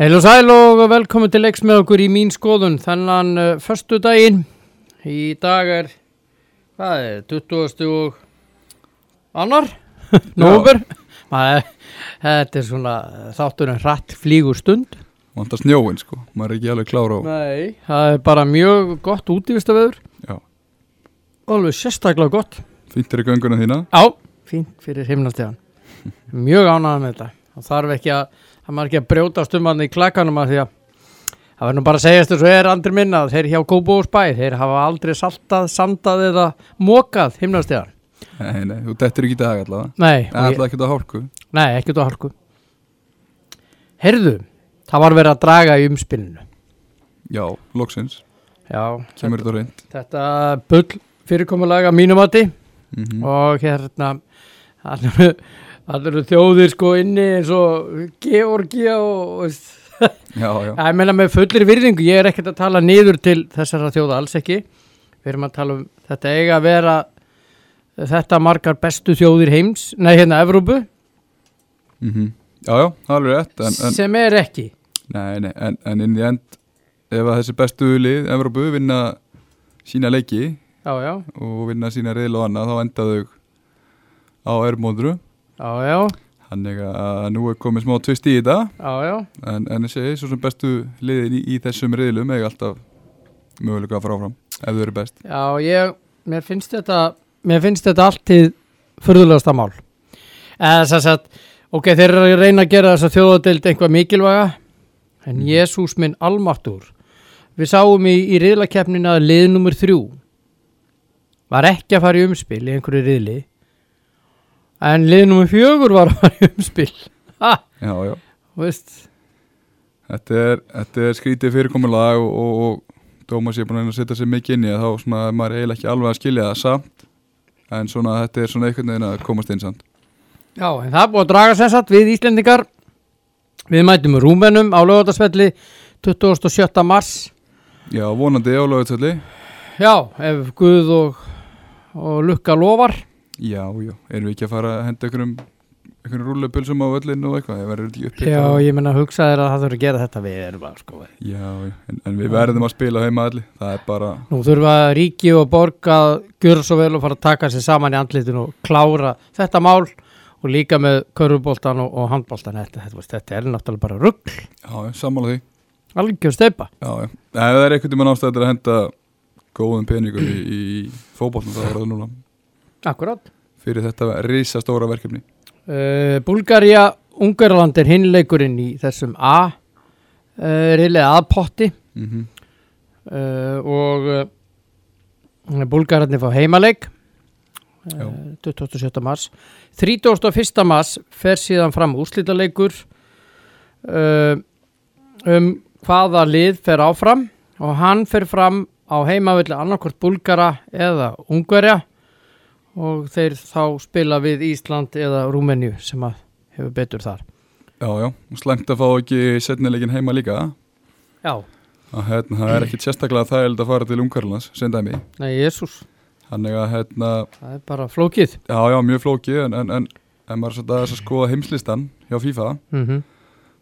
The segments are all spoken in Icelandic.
Heil og sæl og velkomin til leiks með okkur í mín skoðun þennan uh, förstu daginn. Í dag er, hvað er, 20. og annar, nóver. Þetta er svona þátturinn hratt flýgur stund. Vantar snjóin sko, maður er ekki alveg klára á Nei, það er bara mjög gott útífistaveður. Já. Alveg sérstaklega gott. Fýnt er í gönguna þína Já, fínt fyrir himnastegan. Mjög ánægðan með þetta. Það þarf ekki að, það maður ekki að brjóta stumman í klakkanum að því að það verður bara að segjast þess að er andri minna að þeir hjá Kópavóðsbæ, þeir hafa aldrei saltað, sandað eða mokað himnastegan. Nei, nei, þú dettur ekki í dag allavega Nei, og ég, allavega ekki á hálku nei, ekki út á halku. Herðu, það var verið að draga í umspilinu. Já, loksins, Já, kemur þetta reynd þetta bull fyrirkomulega mínumati. mm -hmm. og hérna eru, það eru þjóðir sko inni eins og Georgia og veist, Já, já, ég meina með fullir virðingu ég er ekkert að tala niður til þessara þjóða alls ekki. Við erum að tala um þetta eiga að vera þetta margar bestu þjóðir heims nei hérna Evrópu. Mm já, já, það er alveg rétt en, en, sem er ekki. Nei, nei, en, en inn í end Ef að þessi bestu lið, Evrópu, vinna sína leiki já og vinna sína reyðl og annað þá enda þau á ermóndru já já. Þannig að nú er komið smá tvist í þetta. Já já. En, en ég segi, svo sem bestu liðin í, í þessum reyðlum eiga alltaf mögulega að fara áfram ef þau eru best. Já, ég, mér finnst þetta mér finnst þetta alltið furðulegasta mál. Eða þess að ok, þeir eru að reyna að gera þess að þjóðadeild einhvað mikilvæga en Mhm. Jésús minn almáttur við sáum í, í riðlakeppnin að lið nummer þrjú. Var ekki að fara í umspil í einhverju riðli en lið nummer fjögur var að fara í umspil. Ha, Já, já. Þetta er, þetta er skrítið fyrirkomulag og, og, og Tómas er búin að setja sig mikið inn í þá svona, er maður eiginlega ekki alveg að skilja það samt. En svona þetta er svona einhvern veginn að komast inn samt. Já, en það er búið að draga sem sagt við Íslendingar. Við mætum Rúmenum á lögatarsvelli 27. mars. Já, vonandi álögutsöldi Já, ef Guð og, og Lukka lofar Já, já, erum við ekki að fara að henda einhverjum einhverjum rúllupulsum á öllin og eitthvað, það verður ekki upp Já, ég menna að hugsa þér að það þurfi að gera þetta. Við erum bara sko já, já, en, en við verðum að spila heima allir, það er bara Nú þurfa ríki og borg að gjöra svo vel og fara að taka sér saman í andlitinu og klára þetta mál og líka með körfuboltan og, og handboltan. Þetta, þetta, þetta er náttúrulega bara rugg já, sammála því. Algjör steipa Já, já, ef það er einhvern tímann ástæður að henda góðum peningum í, í er það Akkurát fyrir þetta risastóra verkefni uh, Búlgaria, Ungarland er hinleikurinn í þessum A uh, riðlega aðpotti mm uh, og uh, Búlgararnir fá heimaleik Já. uh, 27. mars 31. mars fer síðan fram úrslítaleikur um hvaða lið fer áfram og hann fer fram á heimavilli annarkvort Búlgara eða Ungverja og þeir þá spila við Ísland eða Rúmeníu sem að hefur betur þar. Já, já, slæmt að fá ekki setnilegin heima líka. Já, að hérna, það er ekkit sérstaklega þægild að fara til Ungarlands, sem dæmi. Nei, Jésús hérna, það er bara flókið. Já, já, mjög flókið en, en, en, en maður er að skoða heimslistan hjá FIFA. Mm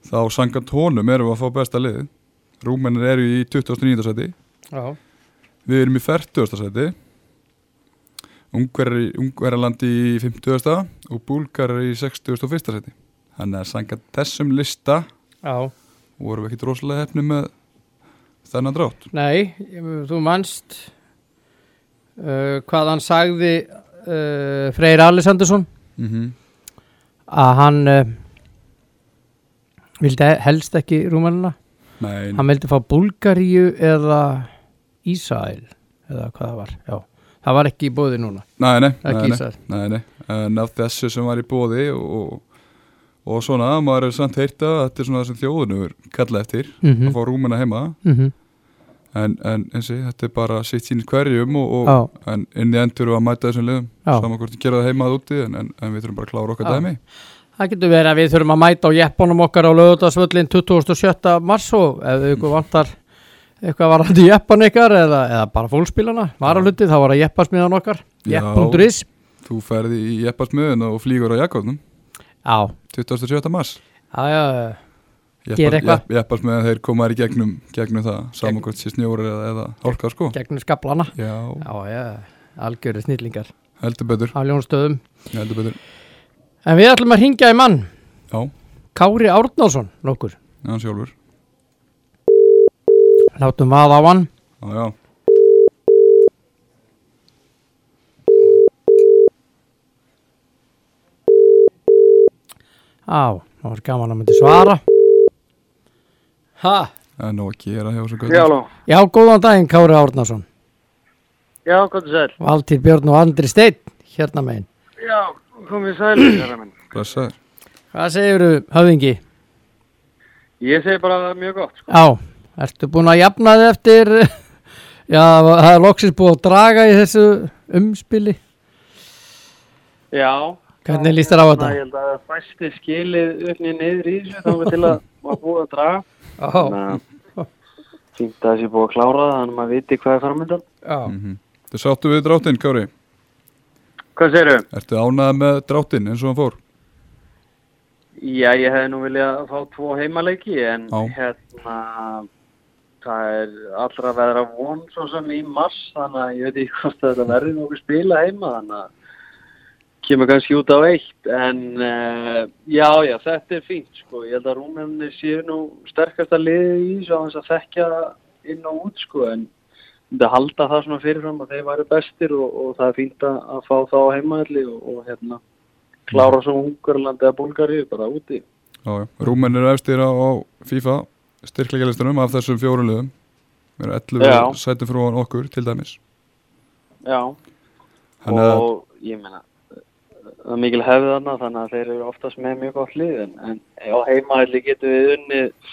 þá sangant honum erum við að fá besta lið. Rúmenir eru í 29. seti við erum í 40. seti Ungverjaland í 50. og Búlgar í 61. seti Þannig að sangant þessum lista já vorum við ekkit rosalega hefni með þennan drátt Nei, þú manst uh, hvað hann sagði uh, Freyr Alessandursson mm -hmm. að hann uh, vildi helst ekki Rúmanina hann vildi fá Búlgaríu eða Ísæl eða hvað það var Já, það var ekki í bóði núna. Nei, nei, nei, nei, nei. En af þessu sem var í bóði og, og svona, maður er samt heyrt að þetta er svona það sem þjóðunur kalla eftir mm að fá rúmuna heima. -hmm. en, en eins og þetta er bara sitt sín hverjum og, og en inn í endur að mæta þessum liðum. Saman hvort við gera það heima að úti en, en, við þurfum bara að klára okkar dæmi. Það getur verið að við þurfum að mæta á jeppunum okkar á lögutasvöllin 27. mars og ef ykkur vantar eitthvað var hægt í jeppan ykkar eða, eða bara fólkspílana, varahluti, þá var að jeppasmiðan okkar. Jepp.is Þú ferði í jeppasmiðun og flýgur á Jakobnum. Já, 27. mars. Já, já. Gera eitthvað. Að þeir koma þær í gegnum, gegnum það, saman hvort sé snjóri eða, hálka sko. gegnum skablana Já, Já, já, algjöru snillingar. Heldur betur, á ljónstöðum. Heldur betur. En við ætlum að ringja í mann. Já, Kári Árnásson, nokkur. Hann sjálfur. Látum að á hann Já, já, Á, það var gaman að myndi svara Ha, það er nóg að gera hjá þessu Já, alveg. já, góðan daginn Kári Árnásson Já, gott sæl. Valtýr Björn og Andri Steinn hérna megin Já, komið sæl, herra minn. Blessaður. Hvað segirðu, höfðingi? Ég segi bara að það er mjög gott, sko. Já, ertu búin að jafna þið eftir Já, það er loksins búið að draga í þessu umspili Já. Hvernig líst þér á þetta? Ég held að það fæsti skilið upp niður niður í þessu, þá er til að maður búið að draga. Þannig að fínt að þessi búið að klára það, þannig að maður viti hvað er framöndan. Mm Þið sáttu við dráttinn, Kári. Hvað segirðu? Ertu ánægð með dráttinn eins og hann fór? Já, ég hefði nú viljað fá tvo heimaleiki, en hérna, það er allra að vera von svo sem í mars, þannig að ég veit ekki hvort að þetta verði nokkuð spila heima, þannig að kemur kannski út á eitt, en uh, já, já, þetta er fínt, sko, ég held að rúmefni séu nú sterkasta liðið í svo að þekkja inn og út, sko, en myndi halda það svona fyrirfram að þeir væri bestir og, og það er fínt að, að fá þá á heimaðalli og, og hérna klára svo Ungarlandi eða Búlgari bara úti. Já, já. Rúmenn eru efstir á FIFA styrkleikalistunum af þessum fjórun liðum. Við erum 11 Já. sætum frá okkur til dæmis. Já, Þannig að, og ég meina það er mikil hefð þarna þannig að þeir eru oftast með mjög gott lið en, en á heimaðalli getum við unnið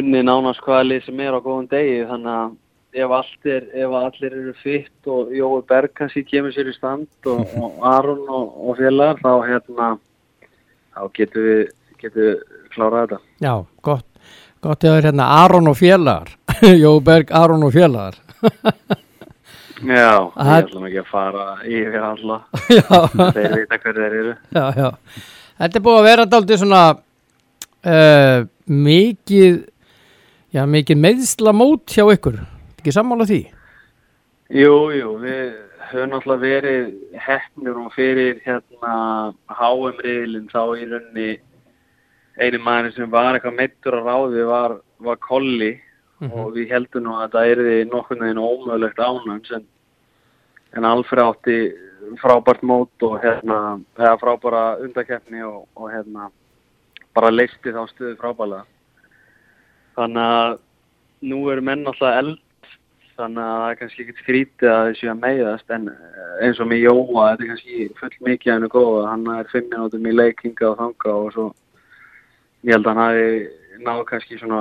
unnið nánast hvaða lið sem er á góðum degi þannig að ef, er, ef allir eru fitt og Jói Berg kannski kemur sér í stand og, og Aron og, og félagar þá hérna þá getum við, getum við klárað þetta. Já, gott Gott eða hérna Aron og félagar. Jóberg, Aron og félagar. Já, Það- ég ætlum ekki að fara yfir alla, Já, þeir vita hver þeir eru. já, já. Þetta er búið að vera daldið svona uh, mikið já, mikið meðslamót hjá ykkur. Ekki sammála því? Jú, jú, við höfum náttúrulega verið hefnir og fyrir hérna HM-riðilinn þá í rauninni eini maður sem var eitthvað meittur að ráði var, var Kolli og við heldum nú að það erði nokkurn veginn ómögulegt ánans en, en Alfred átti frábært mót og hérna, frábæra undakeppni og, og hérna bara leisti þá stuði frábælega þannig að nú eru menn alltaf eld þannig að það er kannski ekkert skrítið að þessu að meiðast en eh, eins og með Jóa þetta er kannski full mikið að hennu góða hann er fimm minútum í leikinga og þanga og svo ég held að hann hafi náð kannski svona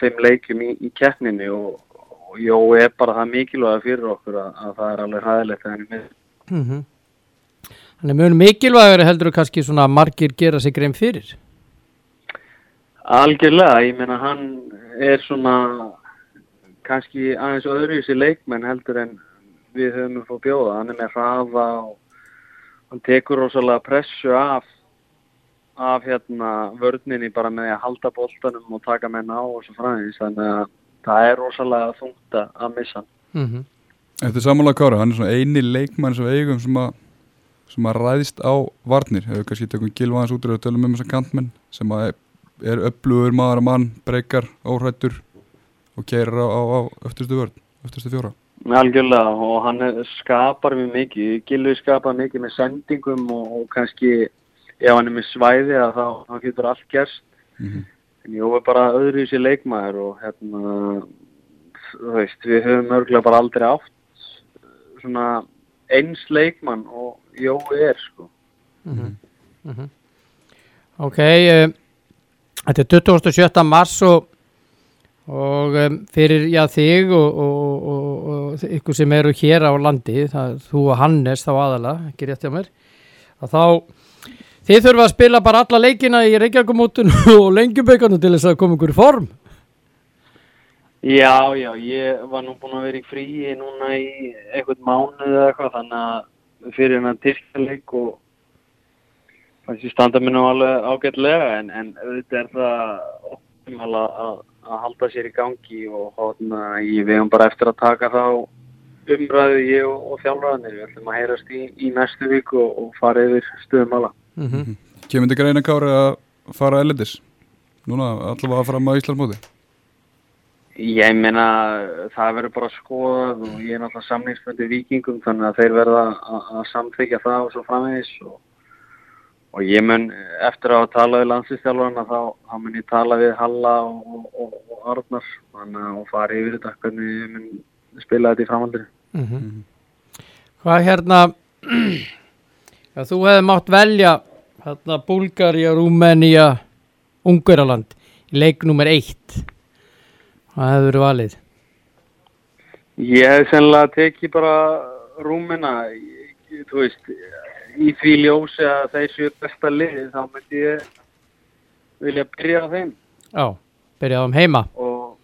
fimm leikum í, í keppninni og, og Jói er bara það mikilvæga fyrir okkur að, að það er alveg hæðilegt að henni með mm -hmm. Þannig mjög mikilvægur heldur þú kannski svona margir gera sig grein fyrir Algjörlega, ég meina hann er svona kannski aðeins öðru í sér leikmenn heldur en við höfum upp á bjóða. Hann er með hraða og hann tekur rosalega pressu af, af hérna vörninni bara með að halda boltanum og taka menn á og svo fræðins. Þannig að það er rosalega þungt að- að missa mm -hmm. Þetta er samanlega Kára, hann er svona eini leikmann sem eigum sem að, sem að ræðist á varnir. Hefur kannski tökum gilvaðans út og tölum um þessa kantmenn sem að er upplugur maður að mann, breykar, óhrættur og keirir á, á, á öftustu vörn, öftustu fjóra. Algjörlega og hann skapar mjög mikið, Gilvi skapar mikið með sendingum og, og kannski ef hann er með svæði að þá, þá getur allt gerst Mm -hmm. en ég er bara öðru í sér leikmaður og hérna þú veist, við höfum örgulega bara aldrei átt svona eins leikmann og Jói er sko Ok, uh, þetta er 27. mars og, og um, fyrir já, þig og, og, og, og ykkur sem eru hér á landi, það, þú og Hannes þá aðala, ekki rétt hjá mér, að þá þið þurfa að spila bara alla leikina í Reykjavíkumótun og lengjubökanu til þess að koma ykkur í form. Já, já, ég var nú búinn að vera í fríi núna í eitthvað mánuð eða eitthvað þannig að fyrir hennar tyrkjaleik og kannski standa mér nú alveg ágætlega en, en auðvitað er það optimal að, að, halda sér í gangi og hóðna ég við bara eftir að taka þá umræðu ég og, og þjálfræðinni við ætlum að heyrast í, í næstu viku og, og fara yfir stöðum alla Mm -hmm. Kemur þetta greina Kári að fara ellendis? Núna allavega að fara með Íslandsmóti? Ég meina það verður bara skoðað og ég er náttúrulega samningsmöndi vikingum þannig að þeir verða að- samþykja það og svo framvegis og, og ég mun eftir að talað við landslýstjálfarna þá, þá mun ég tala við Halla og, og, og Arnar þannig að og fara yfir þetta hvernig ég mun spila þetta í framhaldinu. Mhm. Hvað hérna ja, þú hefði mátt velja hérna Búlgaria, Rúmenía Ungverjaland í leik nummer eitt. Hvað hefur verið valið? Ég hef sennilega tekið bara rúmina, ég- þú veist, í því ljósi að þeir séu besta liði þá myndi ég vilja byrja á þeim. Já, byrjaðum heima. Og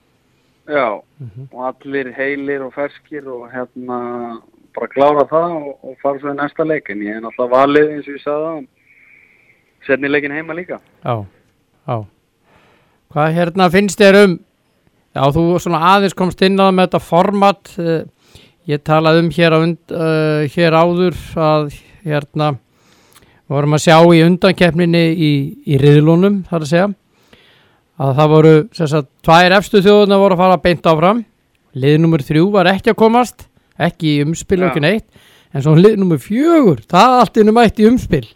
já, Mhm. og allir heilir og ferskir og hérna bara klára það og, og fara svo í næsta leik. En ég hef náttúrulega valið eins og ég sagði það setni leikin heima líka. Já, já. Hvað hérna finnst þér um Já, þú svona aðeins komst inn á það með þetta format eh, ég talaði um hér, und, uh, hér áður að hérna vorum að sjá í undankeppninni í, í riðlunum, þar að segja að það voru sem sagt, tvær efstu þjóðuna voru að fara beint áfram. Lið nummer þrjú var ekki að komast ekki í umspil og ekki neitt en svo lið nummer fjögur, það allt innum mætt í umspil.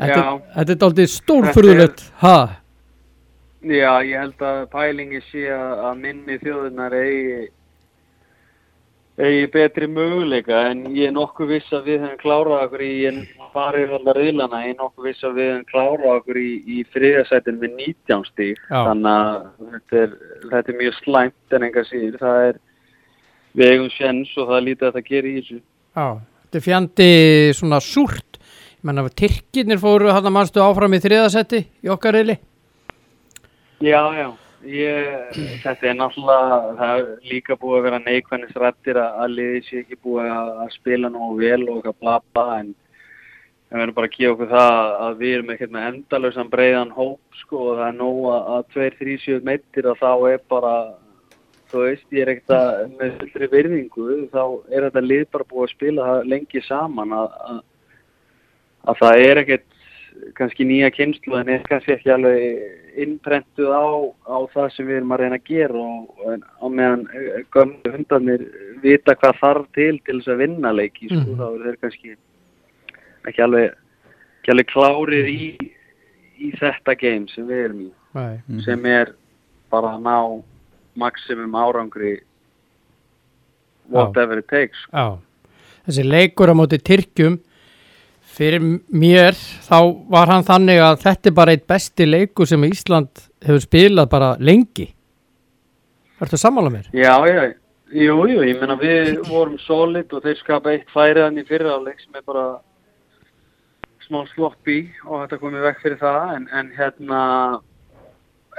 Þetta, þetta er aldrei stórfurðulegt ha, Já, ég held að pælingi sé að minni þjóðunar eigi, eigi betri möguleika en ég er nokkuð viss að við höfum klárað okkur í, en farið allar riðlana, ég er nokkuð viss að við höfum klárað okkur í, í þriðasætin með 19 stík. Þannig að þetta er, þetta er mjög slæmt en enga síður. Það er, við eigum sjens og það er lítið að það gera í þessu. já, þetta er fjandi svona súrt ég menna að Tyrkirnir fóru hann að mannstu áfram í þriðasetti í okkar reyli Já, já. Ég, þetta er náttúrulega, það er líka búið að vera neikvæðnis rættir að, að liði sé ekki búið að, að spila nógu vel og eitthvað bla bla en við verðum bara að gefa okkur það að við erum ekkert með endalösan breiðan hóp sko og það er nóg að, að 2-3-7 meittir og þá er bara, þú veist, ég er ekkert að með fullri virðingu þá er þetta lið bara búið að spila lengi saman að, að, að það er ekkert kannski nýja kynslu en er kannski ekki alveg innprentuð á, á það sem við erum að reyna að gera og, og á meðan eh, gömlu hundarnir vita hvað þarf til til þess að vinna leiki sko, Mhm. þá eru þeir kannski ekki alveg, ekki alveg klárir í, í þetta game sem við erum í. Mhm. sem er bara að ná maximum árangri whatever it takes. Já, þessi leikur á móti Tyrkjum fyrir mér þá var hann þannig að þetta er bara eitt besti leikur sem Ísland hefur spilað bara lengi Ertu að sammála mér? Já, já, jú, jú, ég meina við vorum solid og þeir skapa eitt færiðan í fyrraðleik sem er bara smá sloppy og þetta komið vekk fyrir það en, en hérna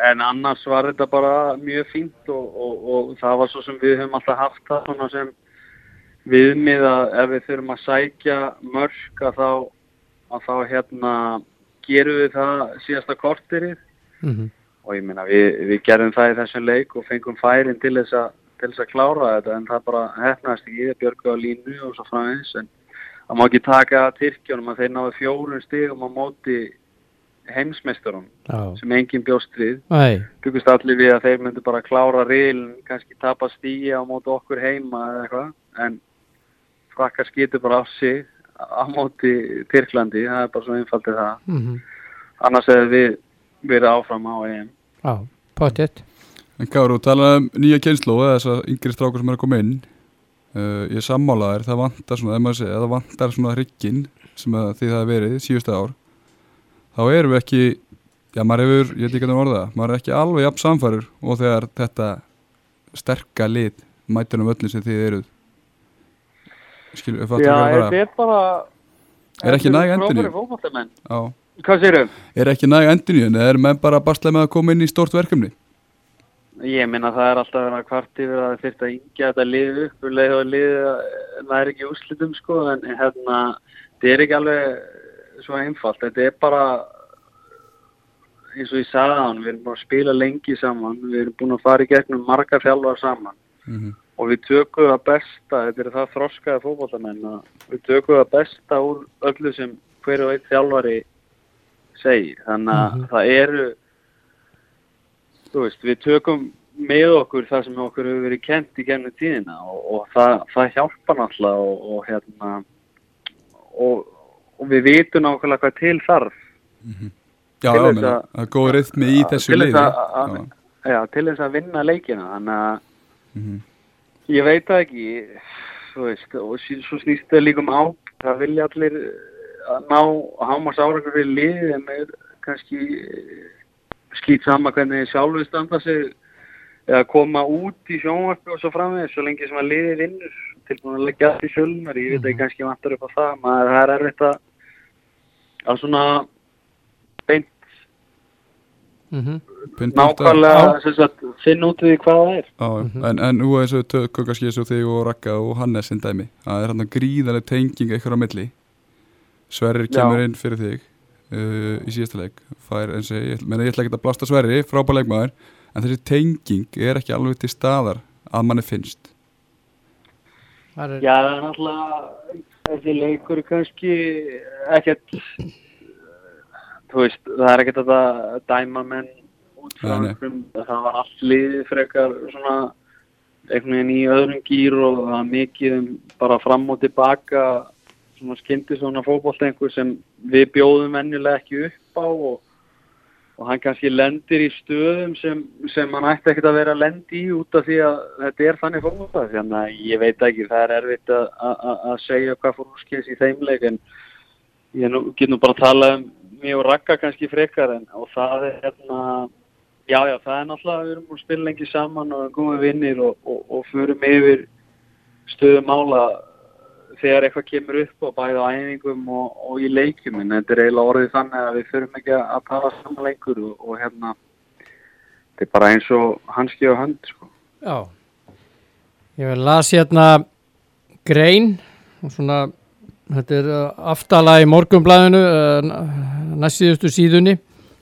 en annars var þetta bara mjög fínt og, og, og það var svo sem við höfum alltaf haft það svona sem viðmið að ef við þurfum að sækja mörk að þá, að þá hérna gerum við það síðasta kortirið Mm og ég meina við, við gerðum það í þessum leik og fengum færin til þess að til þess að klára þetta en það bara hefnaðist ekki. Við Björgu á línu og svo framins en það má ekki taka Tyrkjónum að þeir náðu fjórun stigum á móti heimsmeisturum sem enginn bjóst við. Nei. byggust allir við að þeir myndu bara klára reilin, kannski tapa stíi á móti okkur heima eða eitthvað en frakkar skýtur bara á sig á móti Tyrklandi, það er bara svo einfaldið það. Mm annars hefur við verið áfram á EM. Já, potið En Káru, þú talaði um nýja kynslu eða þess að yngri strákur sem er að koma inn. Uh, ég sammála þér, það vantar svona, það vantar svona hrygginn sem að því það hefur verið síðustu ár þá erum við ekki já, maður hefur, ég veit ekki hvernig orða það maður er ekki alveg jafn samfærur og þegar þetta sterka lit mætir um öllu sem þið eruð. Við Já, þetta er bara Er ekki þetta næg. Já, Hvað sérum? er ekki næg endurinn eða er menn bara að basla með að koma inn í stórt verkefni? Ég minna það er alltaf verið að kvart yfir að að yngja þetta lið upp og leið og lið það er ekki úrslitum sko en hérna það er ekki alveg þetta svo einfalt þetta er bara eins og ég sagði á hann við erum búin að spila lengi saman við erum búin að fara í gegnum marga þjálfar saman Mhm. og við tökum það besta þetta er það þroskaða fótballamenn að við tökum það besta úr öllu sem hver og einn þjálfari segir þannig að Mhm. það eru þú veist, við tökum með okkur það sem okkur hefur verið kent í gennum tíðina og, og það, það hjálpa náttúrulega og, og hérna og, og við vitum nákvæmlega hvað til þarf Já, Til já, þess meina, að- góð rithmi í þessu til að- Já. já, til þess að vinna leikina þannig að Mhm. Ég veit það ekki, veist, og svo snýst það líka um á, það vilja allir að ná hámars árakur fyrir liðið en er kannski eh, skýt sama hvernig sjálfur standa sig eða koma út í sjónvarpi og svo framvegis, svo lengi sem að liðið vinnur tilbúin að leggja allt í sjölunar, ég veit ekki kannski vantar upp á það, maður það er erfitt að að svona beint Mhm. Pinpoint að- nákvæmlega finna út við hvað það er. Já, Mhm. en, en nú eins og eins og þig og Raka og Hannes sinn dæmi það er hann gríðarlega tenging eitthvað á milli Sverrir Já. kemur inn fyrir þig uh, í síðasta leik fær eins og ég, meina, ég ætla ekki að blasta Sverri frábæð leikmaður, en þessi tenging er ekki alveg til staðar að manni finnst Það er, Já, það er náttúrulega þessi leikur kannski ekkert þú veist, það er ekkert að dæma menn út frá einhverjum, það var allt liðið frekar svona einhvern veginn í öðrum gýr og það var mikið um bara fram og tilbaka svona skyndi svona fótbolt einhver sem við bjóðum venjulega ekki upp á og, og hann kannski lendir í stöðum sem, sem hann ætti ekkert að vera að lendi í út af því að þetta er þannig fótbolt þannig að ég veit ekki, það er erfitt að, að, að segja hvað fór úrskis í þeim leik en ég nú, get nú bara að tala um mig og Ragga kannski frekar en og það er hérna já já það er náttúrulega við erum búin að spila lengi saman og komum vinnir og, og, og förum yfir stöðum mála þegar eitthvað kemur upp og bæði á æfingum og, og í leikum en þetta er eiginlega orðið þannig að við förum ekki að tala saman lengur og, og hérna þetta er bara eins og hanski og hönd sko. já. Ég las hérna grein og svona, þetta er uh, aftala í morgunblæðinu, uh, næstsíðustu síðunni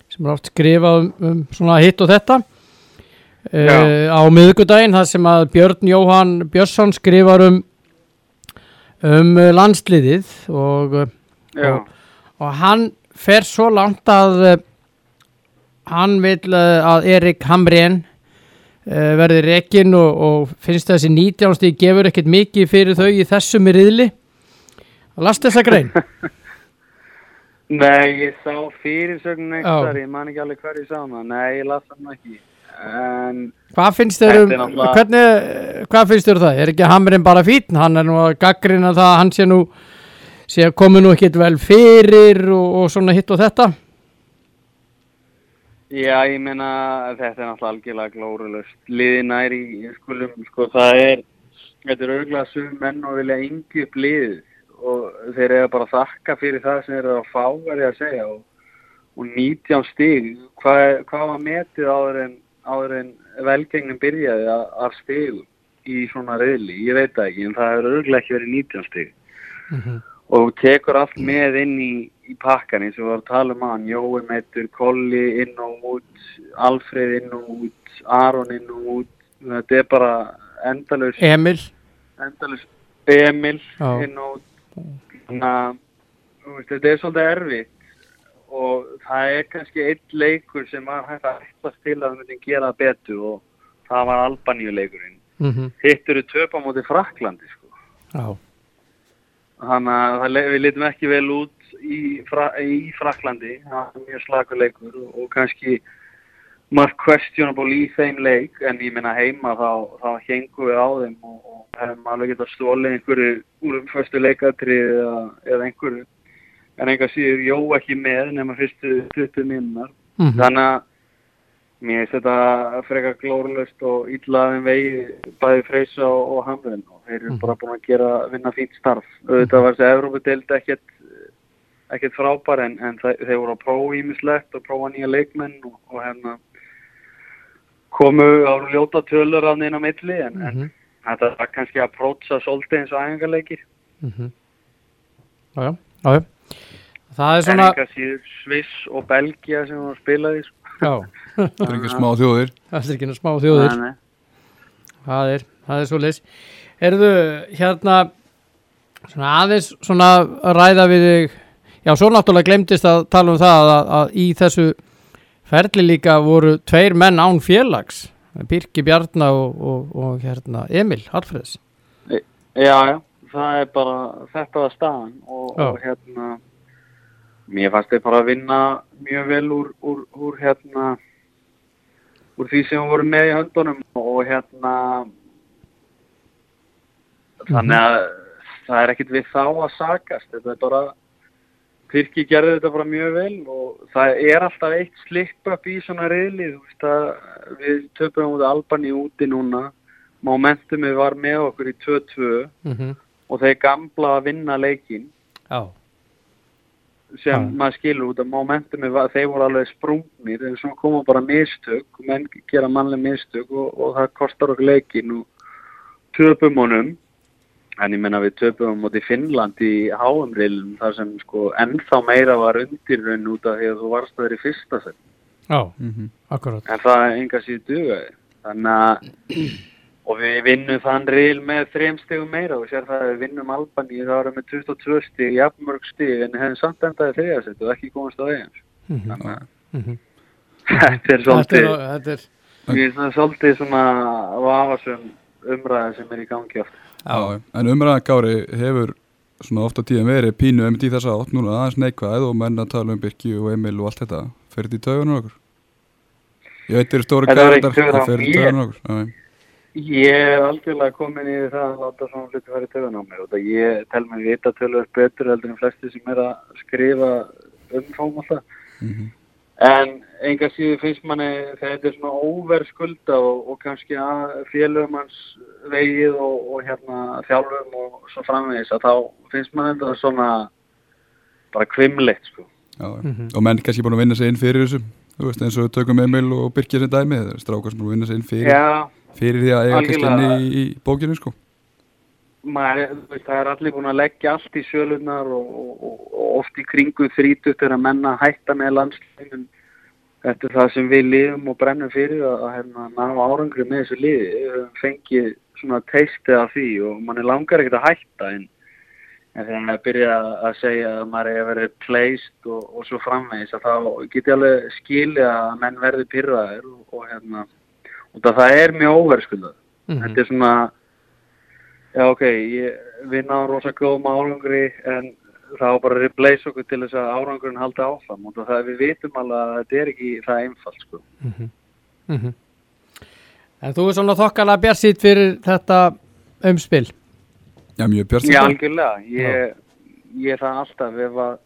sem er oft skrifað um, um svona hitt og þetta uh, á miðgudaginn, það sem að Björn Jóhann Björnsson skrifar um um uh, landsliðið og, Já, og, og hann fer svo langt að uh, hann vil að Erik Hamrén uh, verði rekinn og, og finnst þessi 19 stíð gefur ekkert mikið fyrir þau í þessum riðli Last þessa grein Nei, ég sá fyrirsögnin Já. eitthvað, ég man ekki alveg hver ég sá hana. Nei, ég las það ekki. Hvað finnst þér um, er hvernig, hvað finnst þér um það? Er ekki Hamrén bara fítn? Hann er nú að gaggrina það að hann sé nú sé komi nú ekkert vel fyrir og, og svona hitt og þetta já, ég meina, þetta er náttúrulega algjörlega glórulust. Liðið næri, skulum, sko, það er, þetta er auðvitað sum menn og vilja yngi upp liðið og þeir eru bara að þakka fyrir það sem þeir eru að fá, er ég að segja. Og, og 19 stig, hvað, er- hvað var metið áður en, áður en velgengnin byrjaði að, að stigu í svona reyðli? Ég veit það ekki, en það hefur auðvitað ekki verið 19 stig. og tekur allt með inn í, í pakkan eins og við varum að tala um hann Jói meitur, Kolli inn og út Alfreð inn og út Aron inn og út þetta er bara endalus Emil endalus Emil Já. inn og út þannig að þetta er svolítið erfitt og það er kannski einn leikur sem var hægt að ætlast til að við myndum gera betur og það var Albaníu leikurinn mm -hmm. hitt eru töpa móti Fraklandi sko? Já, Þannig að við litum ekki vel út í, fra, í Fraklandi, það var mjög slagur leikur og, kannski margt questionable í þeim leik. En ég minna heima þá, þá hengum við á þeim og, og hefum alveg getað stólið einhverju úr um fyrstu leikatri eða, eða einhverju en einhver síður jó ekki með nema fyrstu 20 minnar mm þannig að mér finnst þetta frekar glórulöst og illaðin vegi bæði Freysa og, og Hamren og þeir eru Mhm. bara búin að gera vinna fínt starf auðvitað var þessi Evrópudeild ekkert ekkert frábær en, en þe- þeir voru að prófa ímislegt og prófa nýja leikmenn og, og hérna komu á ljóta tölur af neina milli en, en Mhm. þetta var kannski að prótsa svolítið eins og æfingarleikir mm -hmm. Já, já, já, já. Það er en svona enga síður Sviss og Belgia sem hún spilaði sko. já, Það er ekki smá þjóðir. Það er ekki smá þjóðir. Nei, nei. það er, það er svo leys erðu hérna svona aðeins svona að ræða við þig. Já, svo náttúrulega glemdist að tala um það að, að í þessu ferli líka voru tveir menn án félags. Birki Bjarna og, og, og hérna Emil Hallfreðs Já, já, það er bara þetta var staðan og, og hérna mér fannst þeir bara að vinna mjög vel úr, úr, úr hérna úr því sem voru með í höndunum og hérna þannig að það er ekkit við þá að sakast. Þetta er bara Tyrki gerði þetta bara mjög vel og það er alltaf eitt slip upp í svona reyli þú veist að við töpum út Albani úti núna. Momentumið var með okkur í 2-2 mm og þeir gamla að vinna leikin já, sem Já. maður skilur út að momentumið var, þeir voru alveg sprungnir. En svo koma bara mistök menn gera mannlega mistök og, og það kostar okkur leikin og töpum honum. En ég menna við töpum á móti Finnland í háumrilum þar sem sko ennþá meira var undir raun út af því að þú varst að vera í fyrsta sinn já, Mhm. akkurat. En það enga síðu dugaði. Þannig að og við vinnum þann reyl með þrejum stegum meira. Og sér það að við vinnum Albani það varum með 22 stig, jafnmörg stig en hefðum samt endaði þriðasett og ekki komast á eigin mm þannig að -hmm. þetta er þetta svolítið er, þetta er finnst það svolítið svona vafasum umræða sem er í gangi oft. Já, en umræðan Gári hefur svona ofta tíðan verið pínu emitt í þessa átt núna aðeins neikvæð og menn að tala um Birki og Emil og allt þetta. Fer þetta í taugunar okkur? Ég veit þér stóri Þetta var ekki gæðar það fer í mér. taugunar okkur Ég er algjörlega komin í það að láta svona hluti fara í töðun á mér og það ég tel mig vita tölvöld betur heldur en flesti sem er að skrifa um fókmálta mhm. en enga síður finnst manni þegar þetta er svona óverskulda og, og kannski að félögum hans vegið og, og hérna þjálfum og svo framvegis að þá finnst manni þetta svona bara kvimleitt sko. Já, já. Mhm. og menn kannski búin að vinna sig inn fyrir þessu þú veist eins og tökum Emil og Birki sem dæmi það er strákar sem búin að vinna sig inn fyrir, Já, fyrir því að eiga inn í, bókinu sko. Maður, veist, það er allir búin að leggja allt í sölunar og, og, og, oft í kringu þrítut er að menna hætta með landslegin þetta er það sem við liðum og brennum fyrir að, að hérna, ná árangri með þessu liði. Fengið svona teistið af því og mann langar ekkert að hætta en, en þegar maður byrja að, segja að maður er að vera placed og, og svo framvegis að þá get ég alveg skilja að menn verði pyrraðir og, hérna það er mjög óverðskuldað Mhm. þetta er svona já ok, ég, við náðum rosa góðum árangri en það var bara að replace okkur til þess að árangurinn haldi áfram og það við vitum alveg að þetta er ekki það einfalt sko. Mhm. Mhm. En þú er svona þokkalega bjarsýtt fyrir þetta umspil Já, mjög björn Já, algjörlega, ég, ég er það alltaf ef, að,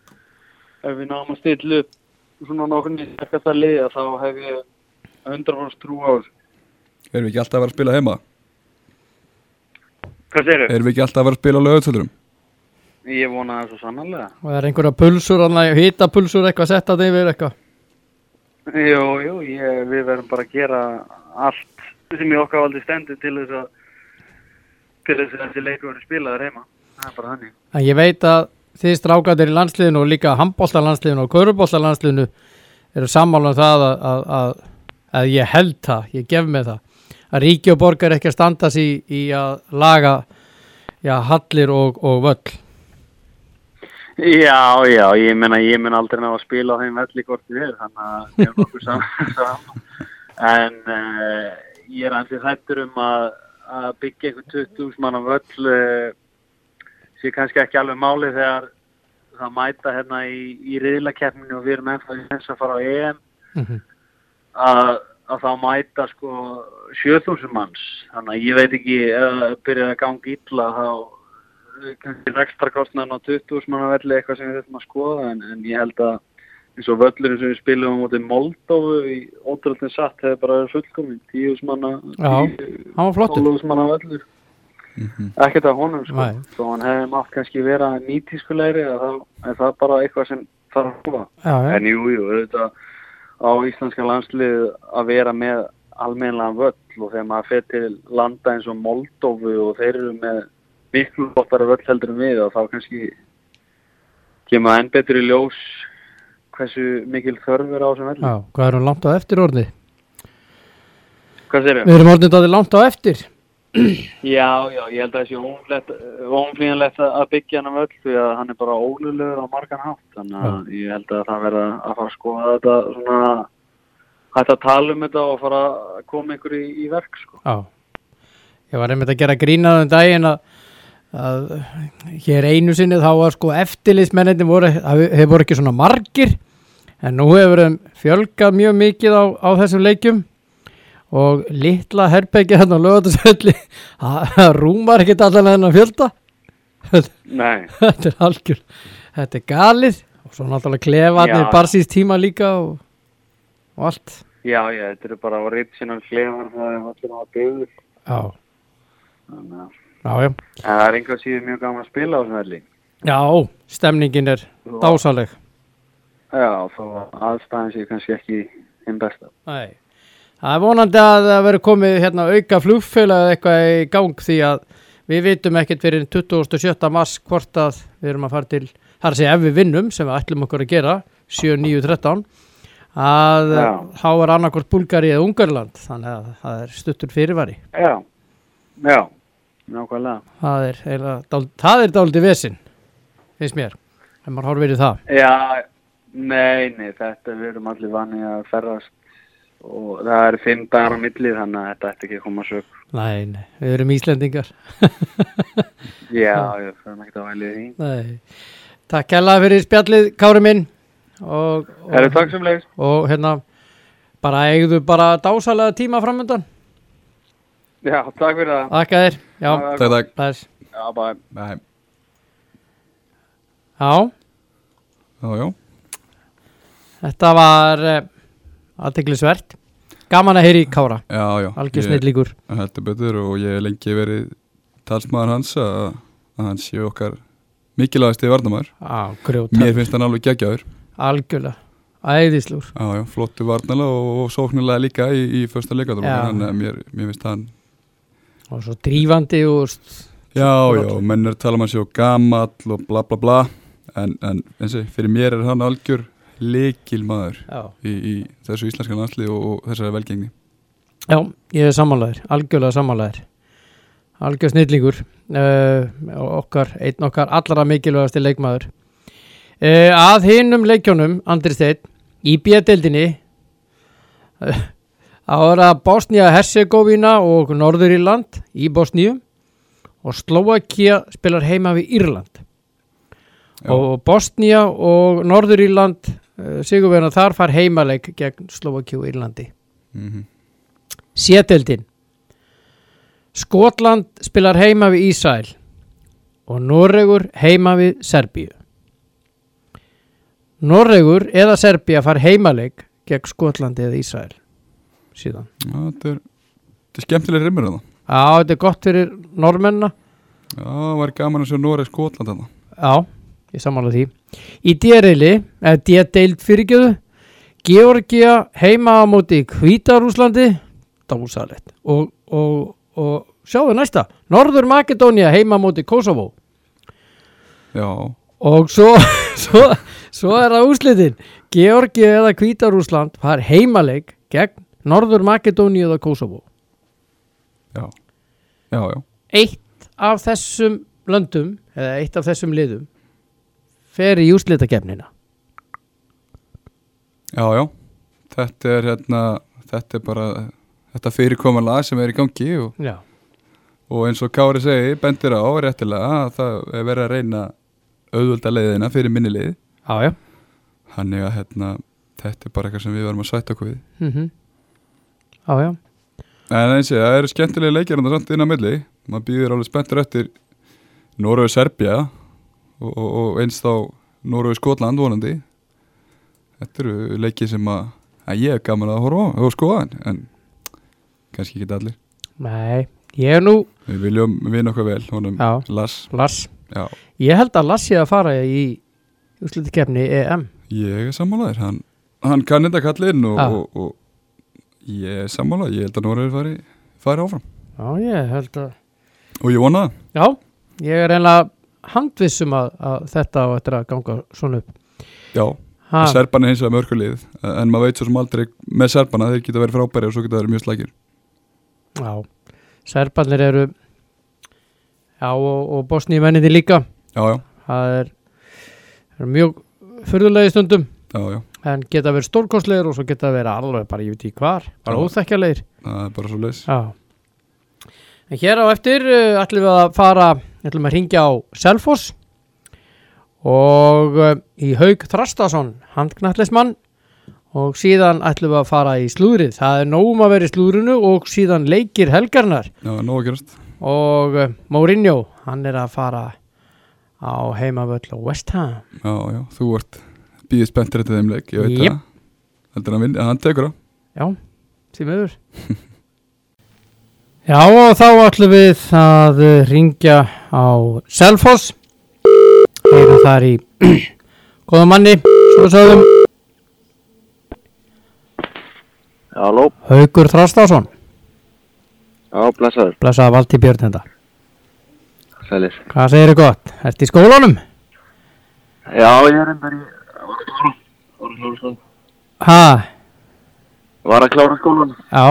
ef við náum að stilla upp svona nokkur nýtt að liða þá hef ég 100% trú á þessu Erum við ekki alltaf að vera að spila heima? Hvað segir Erum við ekki alltaf að vera að spila á lögutöldrum? Ég vona það svo sannarlega og er einhverja pulsur, hýta pulsur eitthvað setta þetta yfir eitthvað Jú, jú, ég, við verðum bara að gera allt sem í okkar valdi stendur til þess að til þess að þessi leikur verður spilaður heima. Það er bara þannig. En ég veit að þið strákandir í landsliðinu og líka handbóltalandsliðinu og körubóltalandsliðinu eru sammála um það að, að, að, að ég held það, ég gef mig það að ríki og borgar ekki að standa sig í, í að laga já, hallir og, og völl Já, já, ég menna, ég mun aldrei ná að spila á þeim velli hvort við er, þannig að ég er nokkuð saman. En uh, ég er ansið hættur um að, að byggja einhvern 20.000 manna völl uh, sé kannski ekki alveg máli þegar það mæta hérna í, í riðlakeppninu og við erum ennþá þess að fara á EM Mhm. að, að þá mæta sko 7000 manns. Þannig að ég veit ekki ef það byrjar að ganga illa þá eh, kannski rekstrakostnaðan á 20.000 manna velli eitthvað sem við þurfum að skoða en, en ég held að eins og völlurinn sem við spilum á móti Moldófu í ótrúldin satt hefur bara verið fullkomin. 10.000 manna Já, hann var flottur. 12.000 manna völlur. Mhm. ekkert af honum sko. Nei. þó hann hefði mátt kannski vera nýtískulegri að þá er það bara eitthvað sem þarf að skoða. En jú, jú, auðvitað á íslenska landslið að vera með almennilega völl og þegar maður fer til landa eins og Moldófu og þeir eru með miklu flottara völl heldur en við og þá kannski kemur enn betur í ljós hversu mikil þörf er á þessum velli. Já, hvað erum langt á eftir orðið? Hvað sérum? Við erum orðið dátir langt á eftir. Já, já, ég held að það sé óumflýjanlegt að byggja hann af öll því að hann er bara ólulegur á margan hátt þannig að ég held að það verða að fara að skoða þetta svona hægt að tala um þetta og fara að koma ykkur í, í verk sko. Já, ég var einmitt að gera grínaðum daginn að, að hér einu sinni þá var sko eftirlýsmenninni voru, þeir voru ekki svona margir en nú hefur þeim fjölgað mjög mikið á, á þessum leikjum og litla herpegi hérna á lögatasölli það rúmar ekkert allan þennan fjölda. Þetta er algjör þetta er galið. Og svo náttúrulega klefarnir barsís tíma líka og, og allt. Já, já, þetta eru bara original klefar það er allir á að já, já, en það er einhver síður mjög gaman að spila á þessum velli. já stemningin er dásaleg Já, að aðstæðan sé kannski ekki hinn besta. Nei. Það er vonandi að það veri komið hérna auka flugfélag eða eitthvað í gang því að við vitum ekkert fyrir 27. mars hvort að við erum að fara til að segja ef við vinnum sem við ætlum okkur að gera 7, 9, 13 að Já. þá er annarkvort Búlgari eða Ungarland þannig að það er stuttur fyrirvari Já, já, nákvæmlega. það er, er dálítið vesinn finnst mér, ef maður horfir í það Já, nei, nei, þetta við erum allir vanið að ferðast og það er fimm dagar á millið þannig að þetta ætti ekki að koma sög. nei, nei, við erum Íslendingar Já, ég fyrir ekki að velja því. nei. takk hella fyrir spjallið Kári minn og, og, Er það takk sem leiðist? og hérna bara eigðu bara dásalega tíma framöndan Já, takk fyrir það. Þakka þér, já, Takk, takk bless. Já, bæ. Nei, Já, já, já þetta var uh, aðteglisvert Gaman að heyri í Kára, algjör snill líkur heldur betur og ég hef lengi verið talsmaður hans að, að hann sé okkar mikilvægasti varnamæður Já, grjóta, mér finnst hann alveg geggjaður. Algjörlega. Já, flottu varnala og, og sóknilega líka í, í första leikadrum Já. þannig að mér, mér finnst hann og svo drífandi og já, já, menn að tala um að sjá gamall og bla bla bla. En, en eins og fyrir mér er hann algjör leikil maður í, í þessu íslenska landslið og, og þessari velgengni. Já ég er sammálaður, algjörlega sammálaður. Algjör snillingur uh, okkar, einn okkar allra mikilvægasti leikmaður. Uh, Að hinnum leikjónum, Andri Steinn í B-deildinni uh, ára Bosnia-Herzegovina og Norður-Írland í Bosníu og Slovakia spilar heima við Írland. Já. og Bosnia og Norður-Írland uh, sigurverðan þar far heimaleik gegn Slovakia og Írlandi. Mm Sételdin Skotland spilar heima við Ísæl og Noregur heima við Serbíu. Noregur eða Serbía far heimaleik gegn Skotlandi eða Ísæl síðan. já, þetta er, þetta er skemmtileg rimur Já, þetta er gott fyrir normennina já, það var gaman að sjá Noreg Skotland Já, ég samála því. Í D-reili, eða D-deild fyrirgjöðu Georgia heima á móti Hvítarúslandi dásalett og, og, og sjáðu næsta Norður Makedónia heima á móti Kosovo já, og svo, svo, svo er það úslitin Georgia eða Hvítarúsland har heimaleik gegn Norður Makedónia eða Kosovo já. Já, já, eitt af þessum löndum eða eitt af þessum liðum fer í úslitakefnina já, já. Þetta er hérna þetta er bara þetta fyrirkomanlega sem er í gangi og, og eins og Kári segi, bendir á réttilega að það er verið að reyna auðvölda leiðina fyrir minni leið já, já. Þannig að hérna, þetta er bara eitthvað sem við varum að sætta okkur við. mm Já, já, En eins og það eru skemmtilega leikir en það samt inn á milli. Maður býður alveg spenntur eftir Norröðu Serbia og, og, og eins þá Norröðu Skotland vonandi. Þetta eru leikir sem að, að ég er gaman að horfa á og skoða en, en kannski ekki allir. nei, ég er nú Við viljum vinna okkur vel, honum Já. Lass. Lass, Já, ég held að Lass sé að fara í úslitakefni EM ég er sammálaður. Hann, hann kann þetta kallinn og, og, og ég er sammálaður. Ég held að Norröðu fari, fari áfram. Já, ég held að Og ég vona það. Já, ég er einlega handvissum að, að þetta og þetta að ganga svona upp. Já, ha, Serban er hins vegar mörgulið en maður veit svo sem aldrei með Serbana þeir geta verið frábæri og svo geta verið mjög slækir. Já, Serbanir eru já og, og Bosníumenninni líka. Já, já, það er, er mjög fyrðulegi stundum já, já, en geta verið stórkostlegir og svo geta verið alveg bara ég veit í hvar, bara Já. óþekkjalegir það er bara svo leis Já. En hér á eftir uh, ætlum við að fara ætlum að ringja á Selfoss og uh, í Haug Þrastason handknallismann og síðan ætlum við að fara í slúðrið. Það er nógum að vera í slúðrinu og síðan leikir helgarnar Já, nóg að gerast. Og uh, Mourinho hann er að fara á heimavöll og West Ham. Já, já, þú ert býðið spenntir eftir þeim leik, ég veit Jep. það. Heldur hann, vinn- hann tekur það? Já, því miður Já og þá ætlum við að uh, ringja á Selfoss Heyrum þar í góða manni Svo sögum Halló, Haugur Þrastásson já, blessaður, Blessaða Valdi Björn þetta sælir. Hvað segir þið gott? Ertu í skólanum? Já, ég er endar í, var að klára, var að klára skólan. Ha, Var að klára skólan. já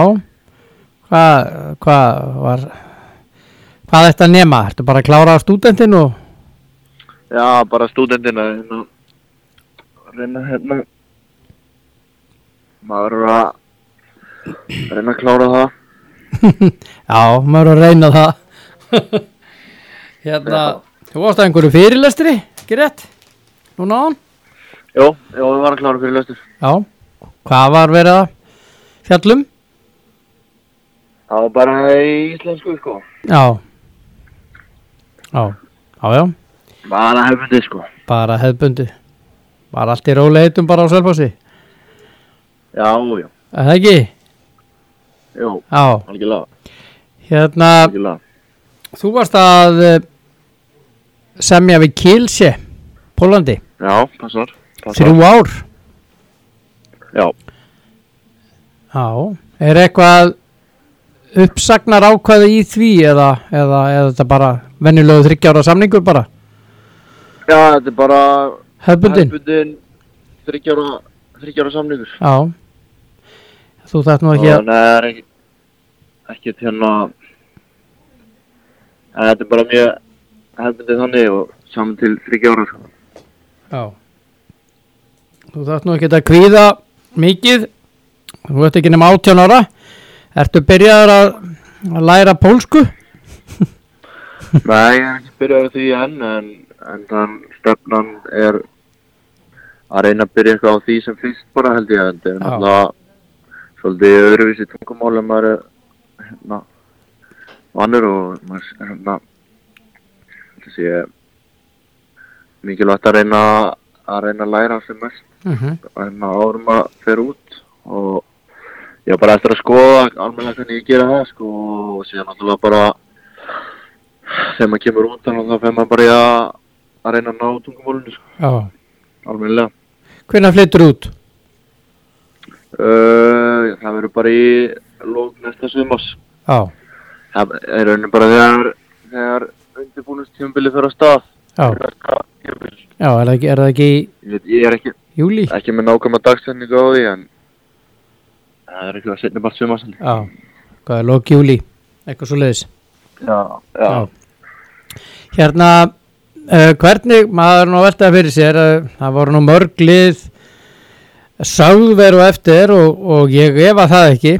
Hvað hvað var Hvað að nema? Ertu bara að klára stúdentin og Já, bara stúdendina, hérna, reyna, hérna, maður er að reyna að klára það. Já, maður er að reyna það Hérna Þú varst að einhverju fyrirlestri, ekki rétt? Núna án? Jó, jó, við varum að klára fyrir löstur. Já Hvað var verið að fjallum? Það var bara í íslensku, sko. Já. Já, já, já. Bara hefðið, sko. Bara hefðbundi Bara allt í róleitum bara á Sölfossi Já, já, Er það ekki? Já, algjörlega, hérna algjörlega. Þú varst að eh, semja við Kilse Pólandi, Já, passar, passar. þrjú ár? Já, Já, er eitthvað uppsagnar ákvæði í því eða, eða, eða þetta bara venjulegu þryggjára samningur bara já, þetta er bara hefbundin? þryggjára, þryggjára samningur. Já Þú þætt nú ekki að það er ekki ekkert hérna en þetta er bara mjög hefðbundið þannig og saman til þryggja ára sko. Já Þú þætt nú ekki að kvíða mikið Þú ert ekki nema 18 ára Ertu byrjaður að, að læra pólsku? Nei, ég er ekki byrjað á því enn en, en þann stefnan er að reyna að byrja eitthvað á því sem fyrst bara held ég þetta er Já. náttúrulega svolítið öðruvísi tungumál en maður er hérna vannur og maður er hérna sé mikilvægt að reyna að reyna að læra sem mest Mm -hmm. hérna árum að fer út og ég var bara eftir að skoða almennilega hvernig ég gera það sko og síðan náttúrulega bara þegar maður kemur út þannig þá fer maður bara í að, að reyna að ná tungumólinu sko, Já. Almennilega. Hvenær flyttur út? uh, það verður bara í lók næsta Já, það er raunin bara þegar þegar undirbúinustjómbili fyrir að stað. Já, ég, er, það ekki, er það ekki veit, ég er ekki, júli? ekki með nákvæma dagsetningu á því en það er eitthvað setni bara sumars Já, hvað er lók júli? Eitthvað svo leiðis já, já. Hérna, uh, hvernig, maður nú að velta fyrir sér, uh, það voru nú mörg lið sagðveru eftir og, og ég efa það ekki,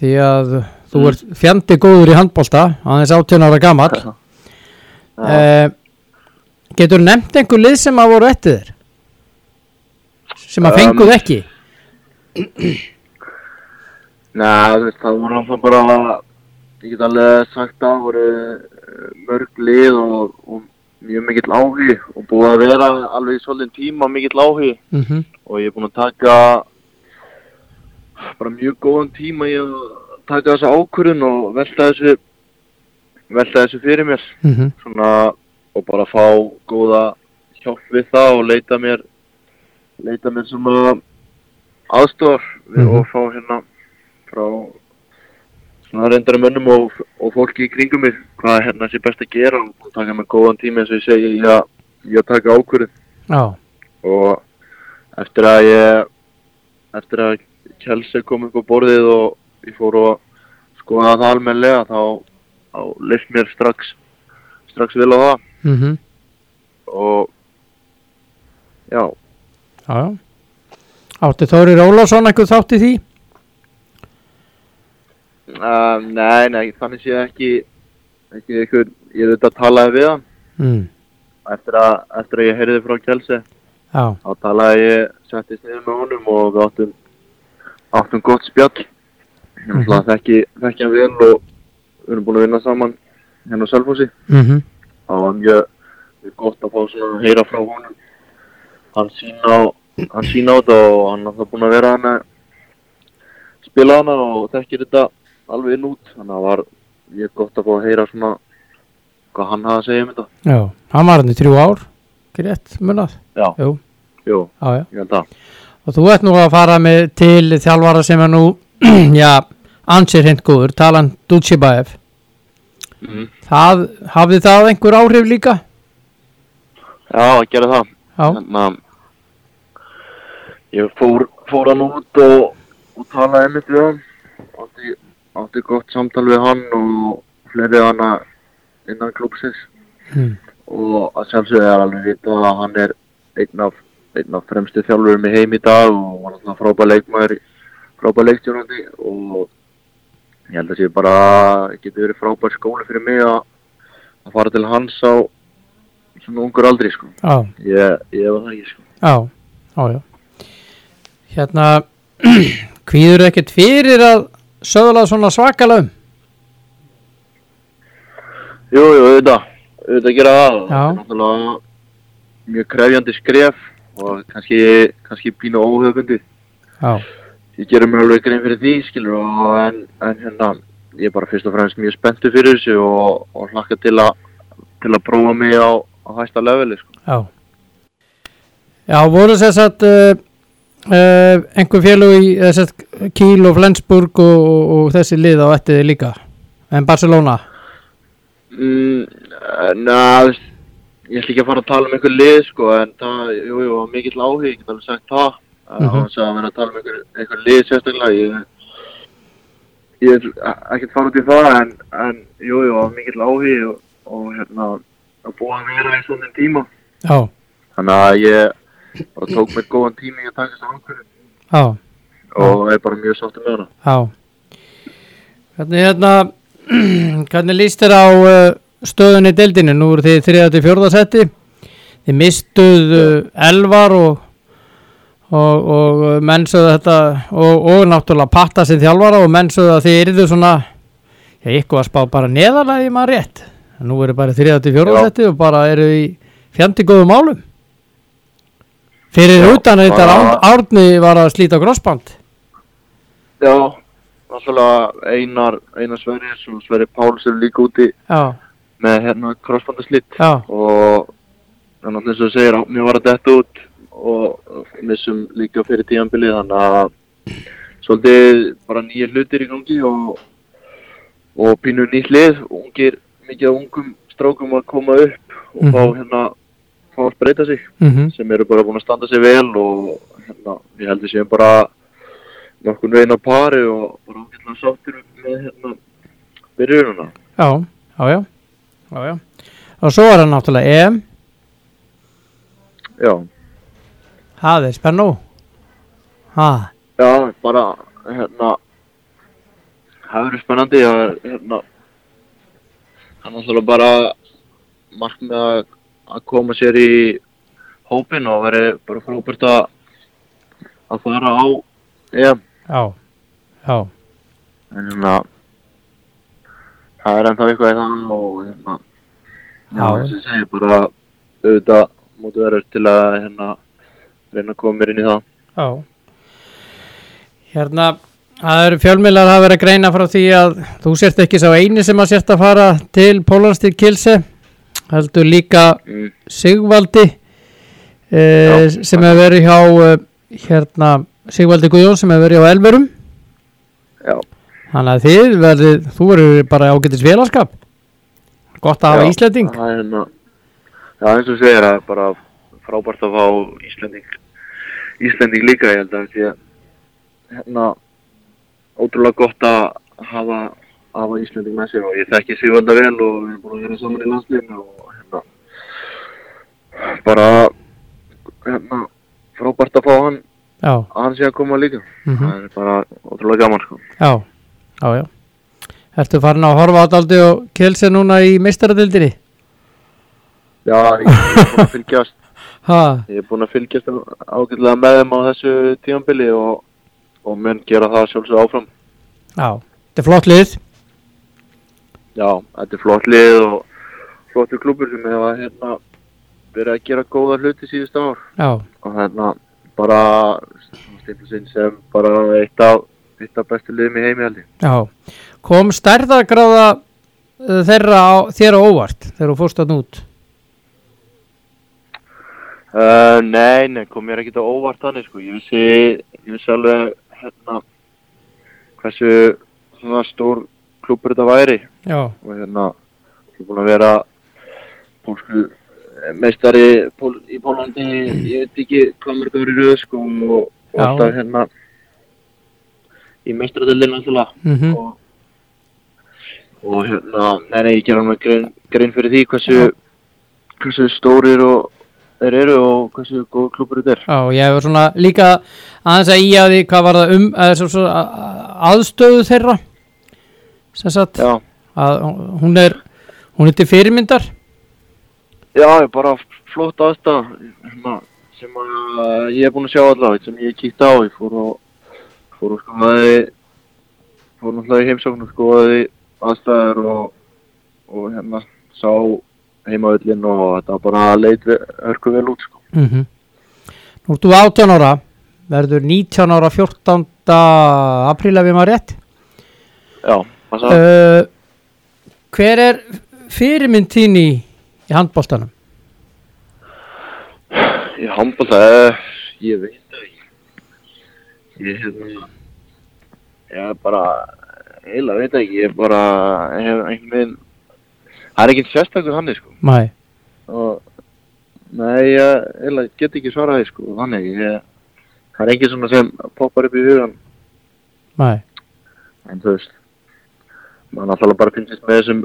því að þú ert fjandi góður í handbolta, aðeins 18 ára gamall. Uh, getur nefnt einhver lið sem að voru eftir þér? Sem að Um, fenguð ekki? Nei, það voru alltaf bara, ég get alveg sagt að það voru eh, mörg lið og, og mjög mikill áhugi og búið að vera alveg í svolítinn tíma mikill áhugi Mm og ég er búinn að taka bara mjög góðan tíma í að taka þessa ákvörðun og velta þessu, velta þessu fyrir mér -hmm. svona og bara fá góða hjálp við það og leita mér leita mér svona aðstofar við Mhm. og fá hérna frá svona reyndari mönnum og, og fólki í kringum mig hvað hérna sé best að gera og taka með góðan tíma eins og ég segi í að, taka ákvörðin Já, og eftir að ég eftir að Kjelsi kom upp á borðið og ég fór að skoða það almennilega þá, þá leist mér strax strax vil á það. Mhm, og já, já, já. Átti Þórir Ólafsson eitthvað þátt í því? Um, nei, nei, þannig sé ekki ekki eitthvað, ég veit að talaði við hann. Mm. eftir að, eftir að ég heyrði frá Kjelsi Já, þá talaði ég, settist niður með honum og við áttum áttum gott spjall. Ég mm -hmm. þekki, þekki hann vel og við erum búin að vinna saman hérna á Selfossi. Mhm, það var mjög, gott að fá svona að heyra frá honum. Hann sína á hann sína á þetta og hann það búin að vera hann að spila hana og þekkir þetta alveg inn út þannig að það var mjög gott að fá að heyra svona hvað hann hafa að segja um þetta já, hann var hann í þrjú ár, ekki rétt munað? já, Jú, jú, já, já. ég held að Og þú ert nú að fara með til þjálfara sem er nú, já, ansir hint góður, talan Dútsibæf. mm. Það, hafði það einhver áhrif líka? já, að gera það Þannig að ég fór, fór hann út og, og talaði einmitt við hann. Átti, gott samtal við hann og fleiri hana innan klúpsins. mm. Og að sjálfsögðu er alveg vita að hann er einn af, einn af fremstu þjálfurum í heim í dag og var náttúrulega frábær leikmaður, frábær leiktjórnandi og ég held að sé bara, getur verið frábær skóli fyrir mig að, að fara til hans á svona ungur aldri sko. já, Ég, ég var það ekki sko. já, já. Hérna, hvíður ekkert fyrir að söðla svona svakalega um? Jú, jú, auðvitað, auðvitað gera það. Það er mjög krefjandi skref og kannski, kannski pínu óhugbundi. Já, Ég gerir mér alveg grein fyrir því, skilur, en, en hérna, ég er bara fyrst og fremst mjög spenntu fyrir þessu og, og hlakka til að, til að prófa mig á, á hæsta leveli, sko. já. Já, voru þess að uh, uh, einhver félug í að Kíl og Flensburg og, og, og þessi lið á ettiði líka, en Barcelona? Mm, veist, ég ætla ekki að fara að tala um einhver lið, sko, en það, jú, jú, mikill áhug, ég get alveg sagt það. Mhm. -hmm. að vera að tala um einhver, einhver lið sérstaklega, ég, ég vil ekkert fara út í það, en, en jú, mikill áhug og, og hérna, að búa að vera í svona tíma. Já, Þannig að ég bara tók mér góðan tími að taka þess að ákvörðu já, og er bara mjög sáttur með hana. já. Hvernig hérna, hvernig líst þér á uh, stöðunni deildinu? Nú eru þið þriða til fjórðasetti, þið mistuð uh, elvar og og, og uh, menn sögðu þetta og, og náttúrulega patta sem þjálfara og menn sögðu að þið eruðu svona ykkur að spá bara neðarlega í maður rétt. Nú eru bara þriða til fjórðasetti og bara eru í fjandi góðum málum fyrir Já, utan þetta árni var að slíta grossband Já, náttúrulega Einar, Einar Sverris og Sverri Páls eru líka úti já, með hérna crossbandaslitt já, og þannig að þess að segja mér var að detta út og missum líka fyrir tíanbilið þannig að svolítið bara nýja hlutir í gangi og, og pínu nýtt lið. Ungir, mikið ungum strákum að koma upp og fá hérna fá að breyta sig mhm, sem eru bara búin að standa sig vel og hérna, ég held að séum bara nokkur veginn á pari og bara ágætlega sáttir með hérna byrjununa. já, já, já, já, já. Og svo er það náttúrulega EM, Já, það er spennu. Ha, já, bara hérna það verður spennandi að hérna hann er náttúrulega bara markmið að, að koma sér í hópin og verður bara frábært að að fara á EM já, já, en hérna það er ennþá eitthvað í það og hérna já, þess að segja bara auðvitað mútu verður til að hérna reyna að koma mér inn í það. Já. Hérna, það eru fjölmiðlar að vera að greina frá því að þú sért ekki sá eini sem að sért að fara til Pólandstík Kilse, heldur líka mm. Sigvaldi e, Já. sem hefur verið hjá e, hérna Sigvaldi Guðjón sem hefur verið á Elverum já, Þannig að þið verðið, þú verður bara ágætis félagskap. Gott að hafa Já, Íslanding. Það er hérna, já eins og segir er bara frábært að fá Íslending, Íslending líka ég held að því að hérna ótrúlega gott að hafa, hafa Íslending með sér og ég þekki Sigvalda vel og við erum búin að vera saman í landsliðinu og hérna bara hérna frábært að fá hann. Já, að hann sé að koma líka. Mhm, það er bara ótrúlega gaman sko. Já, já, já. Ertu farin að horfa á daldi og kelsi núna í meistaradildinni? Já, ég er búin að fylgjast. Ég er búinn að fylgjast ágætlega með þeim á þessu tímanbili og, og mun gera það sjálfsög áfram. já, þetta er flott lið. Já, þetta er flott lið og flottur klúpur sem hefa hérna verið að gera góða hluti síðustu ár Já, og hérna bara stefnir sinn sem bara eitt af, eitt af bestu liðum í heimi held ég. já. Kom stærðagráða uh, þeirra á, þér á óvart þegar þú fórst að nút? Uh, nei, nei, kom mér ekkert á óvart þannig sko. Ég vissi, ég vissi alveg hérna hversu svona stór klúpur þetta væri. Já, og hérna ég er búinn að vera pólsku meistari pól, í Pólandi ég veit ekki hvað mörg ári röð sko og, og alltaf hérna í meistaradöldin alltaf mhm, og, og hérna nei, nei, ég gera með grein, grein fyrir því hversu hversu stórir og þeir eru og hversu góð klubur þetta er. Já, ég hefur svona líka aðeins að í að því hvað var það um að, að, aðstöðu þeirra sagt að hún er hún er til fyrirmyndar já, ég bara flott aðstæð hérna, sem að ég er búinn að sjá allavega sem ég kíkti á, ég fór og fór og skoðaði fór náttúrulega í heimsókn og skoðaði aðstæður og, og hérna sá heimaöllin og þetta bara leit örku vel út sko. mm Nú ertu 18 ára verður 19 ára 14. apríl ef ég maður rétt Já. Uh, Hver er fyrirmynd þín í, í handbóltanum? Ég handbóð það, ég veit það ekki. Ég hérna, ég er bara, eiginlega veit það ekki, ég bara hef einhvern það er ekkert sérstakur hann sko. Mæ, Og, nei, ég eiginlega get ekki svaraði sko, þannig, ég, það er svona sem poppar upp í hugan, mæ en þú veist, maður náttúrulega bara finnst með þessum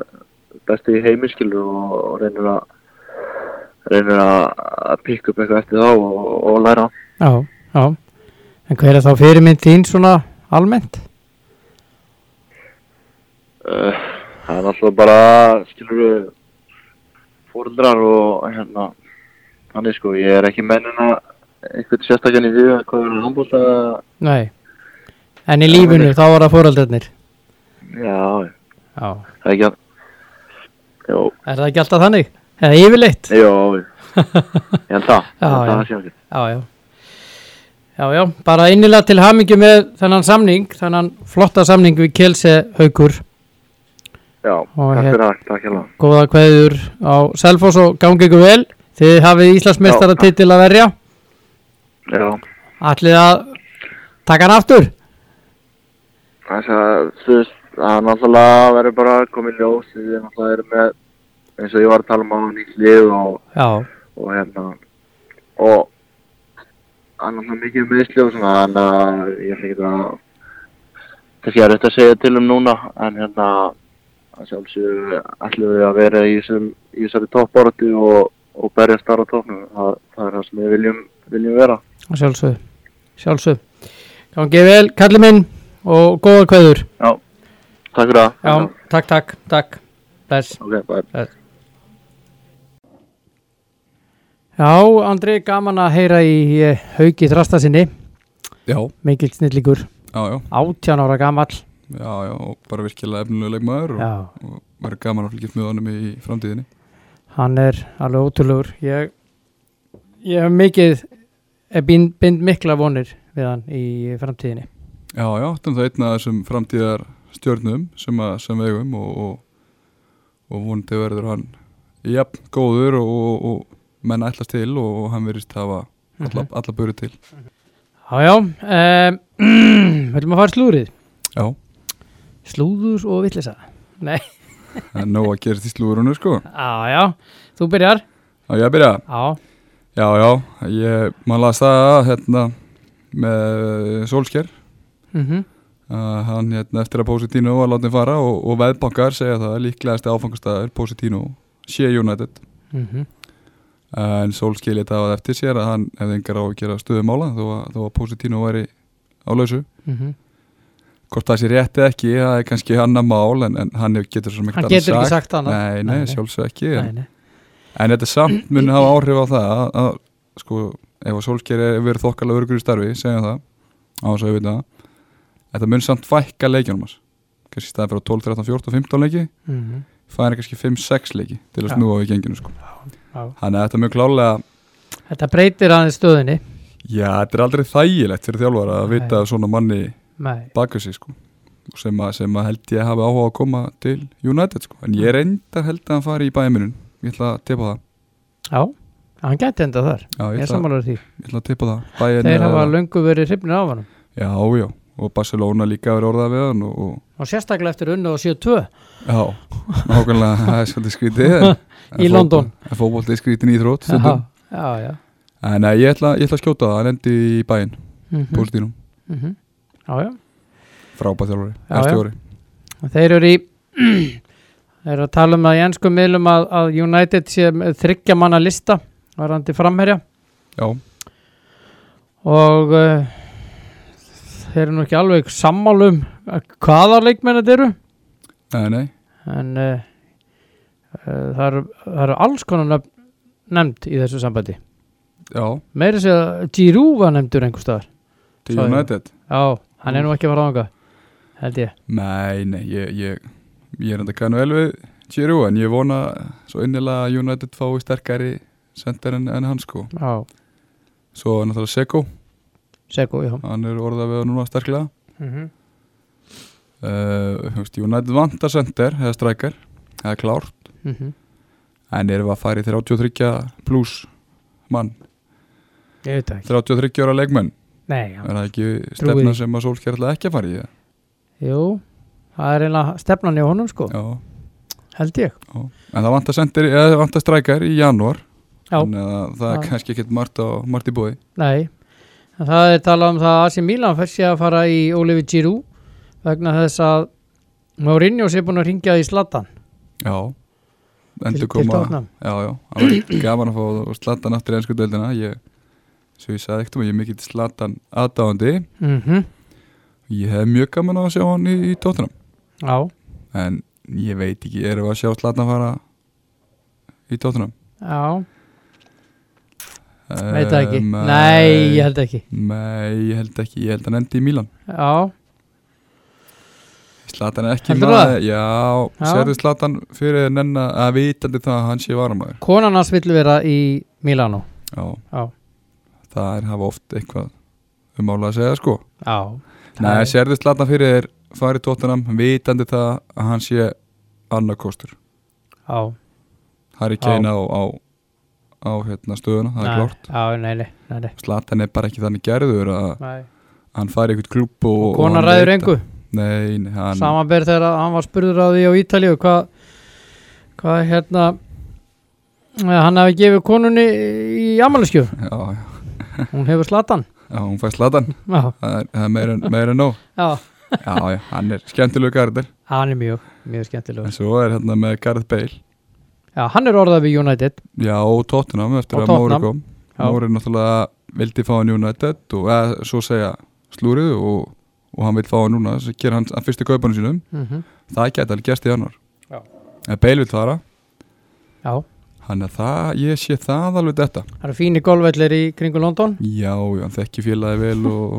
besti í heimiskilu og, og reynir að, reynir að, að pikka upp eitthvað eftir þá og, og læra. Já, já. En hver er þá fyrirmynd þín svona almennt? Uh, það er náttúrulega bara, skilur við, fóreldrar og hérna, þannig sko, ég er ekki mennin að eitthvað sérstaklega í huga hvað er að handbólta, Nei. En í lífinu þá var það fóröldarnir já, Já. Það er ekki jó, Er það ekki alltaf þannig? Eða yfirleitt? jó, ég held það, Já, það já. er. Já, já. Já, já, bara innilega til hamingju með þennan samning, þennan flotta samning við Kjelse Haukur. Já, Og takk fyrir það, takk hérna. góða kveður á Selfoss og gangi ykkur vel. Þið hafið Íslandsmeistaratitil að verja. Já, allir að taka hann aftur? Þess að, þú veist, það er náttúrulega verður bara komið ljós, við náttúrulega erum með, eins og ég var að tala um á nýtt lið og já, og hérna og það er náttúrulega mikið og svona en uh, ég ætla ekki að kannski er þetta að segja til um núna en hérna að sjálfsögðu ætlum við að vera í, þessari toppáratu og, og berjast þar á toppnum. Það, það er það sem við viljum, viljum vera. Að sjálfsög sjálfsög gangi vel, kalli minn og góða kveður. Já, takk fyrir það. Já, takk, takk, takk. Bless. Ok, bye. Já, Andri, gaman að heyra í eh, Hauki Þrastasinni Já, mikill snillíkur, já, já, 18 ára gamall. Já, já, og bara virkilega efnilega leikmaður og, já, og verður gaman að fylgjast með honum í framtíðinni. hann er alveg ótrúlegur. Ég, ég hef mikið er bind, bind mikla vonir við hann í framtíðinni. Já, já, þannig það er einn af þessum framtíðar stjörnum sem, að, sem við eigum og, og, og vonandi verður hann jafn góður og, og, menn ætlast til og, hann verðist hafa alla, alla börið til. Já, já, um, að fara slúrið. Já, slúður og villisa Nei, það er nóg að gerast í slúrunu sko. Já, já, þú byrjar. Já, ég að byrja. Já, Já, já, ég, maður las það hérna með Solskjær. Mhm, að hann hérna eftir að Positino var látið fara og, og veðbankar segja það líklegasti áfangastæður Positino sé United. Mhm. En Solskjær leta á það eftir sér að hann hefði engar á að gera stöðumála þó að, þó að Positino væri á lausu. Mhm. hvort það sé rétt eða ekki, það er kannski annar mál en, en hann getur svo Hann getur ekki sagt. annað. Nei, nei, Nei, sjálfsög ekki en, Nei, nei. en þetta samt muni hafa áhrif á það að, að sko, ef að Solskjær er verið þokkalega örgur í starfi, segjum það á þess að við veitum það þetta mun samt fækka leikjunum hans kannski í staðan fyrir 12, 13, 14, 15 leiki Mhm. færi kannski 5-6 leiki til að Já. snúa á í genginu sko. Þannig að þetta mun klálega Þetta breytir aðeins stöðinni já, þetta er aldrei þægilegt fyrir þjálfara að Nei. vita svona manni baka sig sko. Sem, að, sem að held ég hafi áhuga að koma til United sko. en ég reyndar held að hann fari í bæminun ég ætla að tippa það já, hann gæti enda þar já, ég, Ég ætla, ég ætla að tippa það Bayern Þeir hafa löngu verið hrifnir af hann já, já, og Barcelona líka verið orðað við hann og, og sérstaklega eftir unnu og 7-2 Já, nákvæmlega, það er svolítið skrítið. En- en Í fótbol- London. En er skrítin íþrótt Já, stundum. já, já. En nei, ég ætla, ég ætla að skjóta það, hann endi í bæinn Mhm, Póstínum, mhm. Já, já. Frábæð þjálfari, Já, já. erstjóri Og Þeir eru í Þeir eru að tala um það í ennskum miðlum að, að United sé þryggja manna lista varandi framherja. Já, og uh, þeir eru nú ekki alveg sammálum hvaða leikmenn þetta eru. Nei, nei, en uh, uh, það, eru, eru alls konar nefnd í þessu sambandi. Já, meiri sé að Giroud var nefndur einhver staðar já, hann er nú ekki að fara á þangað held ég. Nei, nei, ég, ég, ég er enda kannu vel við Giroud En ég vona svo innilega að United fái sterkari sender en, en hann sko. Já, Svo náttúrulega Seko, Seko, já. Hann er orðað við núna sterklega. Mm -hmm. uh, veist, United vantar sender, eða strækar Það er klárt. Mhm. En erum við að fara í 33 pluss mann? Ég veit það ekki. 33 ára leikmenn? Nei. Er það ekki Trúi stefna því. sem að Solskjær ætla ekki að fara í það? jú, það er eiginlega stefnan í honum sko, Já, held ég. Já. En það vantar sendir, eða vantar strækar í janúar. Þannig að það er kannski ekkert margt, margt í bóði Nei, það er talað um það að AC Milan fer sér að fara í Oliver Giroud vegna þess að Mourinho sé búin að ringja í Zlatan. Já. Endur koma Já, já, það var gaman að fá slatan aftur í ennsku deildina. Ég, Svo ég sagði ekkert um að ég er mikið slatan aðdáðandi mm Ég hef mjög gaman að sjá hann í, í tóttunum Já, En ég veit ekki, við að sjá slatan fara í tóttunum? já, veit það ekki. Nei, ég held ekki. Nei, ég held ekki, ég held að hann endi í Mílan Já, Slatan er ekki maður. Já, Já. sérðu Slatan fyrir nenn að vitandi það að hann sé varamæður konan hans vill vera í Milano. Já, Já, það er hafa oft eitthvað um mála að segja sko. Já. Nei, sérðu Slatan fyrir farið tóttunum vitandi það að hann sé annarkostur Já, Harry Kane á, á, á hérna, stöðuna, það er nei. Slatan er bara ekki þannig gerður að hann fari eitthvað klúb og, Og hann ræður engu. að- Nei, nei, hann Samanber þegar hann var spurður á því á Ítalíu hvað hvað hérna hann hafi gefið konunni í já, hún hefur Zlatan. Já, hún fæ Slatan Það er, meira, en- nóg. Já, Já, hann er skemmtilegu gardir hann er mjög mjög skemmtilegur. En svo er hérna með Gareth Bale Já, hann er orðað við United. Já, og Tottenham eftir Og að Móri kom. Móri náttúrulega vildi fá hann United og eða, svo segja slúrið og, og hann vil fá hann núna sem gera hann að fyrstu kaupunum sínum. Mm það geta alveg gerst í januar en Bale vil fara. Já, hann er það, ég sé það alveg þetta það eru fínir golfvellir í kringu London. Já, já, hann þekki félagi vel og,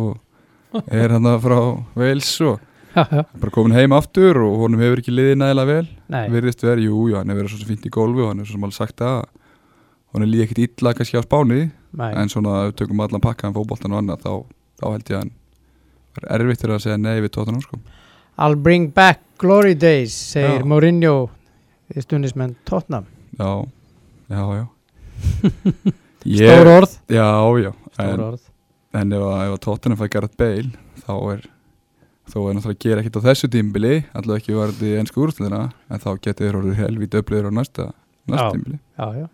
og er hann frá Wales og bara komin heim aftur og honum hefur ekki liðið nægilega vel. Nei. Virðist verið, jú, já, hann hefur verið svo fínt í golfi og hann hefur svo sem alveg sagt það. Hann er líka ekkert illa kannski á spáni Nei, en svona tökum allan pakkaðan fótboltan og annað þá, þá held ég að hann er erfitt fyrir að segja nei við tóttanum sko. I'll bring back glory days segir Já. Mourinho í stundismenn Tottenham. Já, já, já. Stór orð. Já, já Stór en, orð. en ef, að- ef að tóttanum fæ Gareth Bale þá er þó er náttúrulega að gera ekkert á þessu tímbili allavega ekki varði ennsku úrstöðina en þá getur þeir orðið helvít öflöður á næsta, næsta Já. tímbili. Já, já.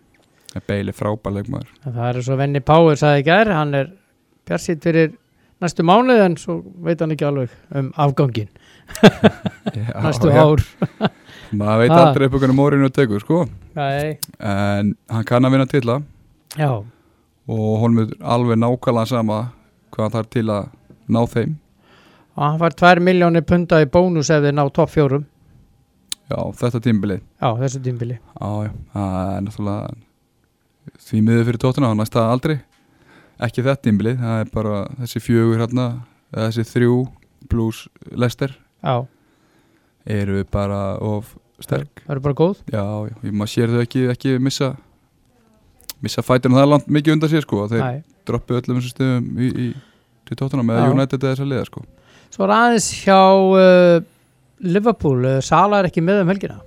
Beili frábæleikmaður En það er svo Venni Power sagði í gær, hann er bjarsitt fyrir næstu mánuð en svo veit hann ekki alveg um afgangin næstu ár. Maður veit aldrei upp okkur morinu og tegur sko. Nei, en hann kann að vinna tilla já, og honum er alveg nákvæmlega sama hvað hann þarf til að ná þeim og hann fær 2 miljónir punta í bónus ef þið ná topp fjórum. Já, þetta tímbili já, þessu tímbili já, það er náttúrulega því miður fyrir tóttuna á næsta aldrei ekki þetta tímbili, það er bara þessi fjögur hérna, þessi þrjú pluss lester já, eru bara of sterk. Það eru bara góð? Já, já, maður sér þau ekki, ekki missa missa fætur það er langt mikið undan sér sko, þeir Nei. droppi öllum þessum stöðum í, í til tóttuna með. United eða þess að liða sko svo er aðeins hjá uh, Liverpool, uh, Sala er ekki með um helgina.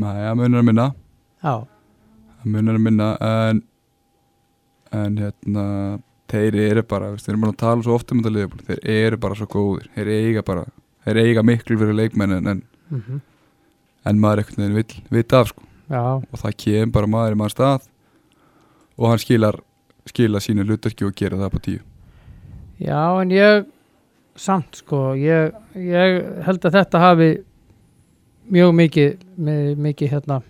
Nei, það munar að minna. Já, það munar að minna en en hérna þeir eru bara, þeir eru bara að tala svo oft um þetta liðbúl, þeir eru bara svo góðir. Þeir eiga bara, þeir eiga miklu fyrir leikmenn en, mm en maður einhvern veginn vill vita af sko. Já, og það kemur bara maður í maður stað. Og hann skilar skila sínu hlutverki og gera það på tíu. Já, en ég samt sko, ég, ég held að þetta hafi mjög mikið, mikið hérna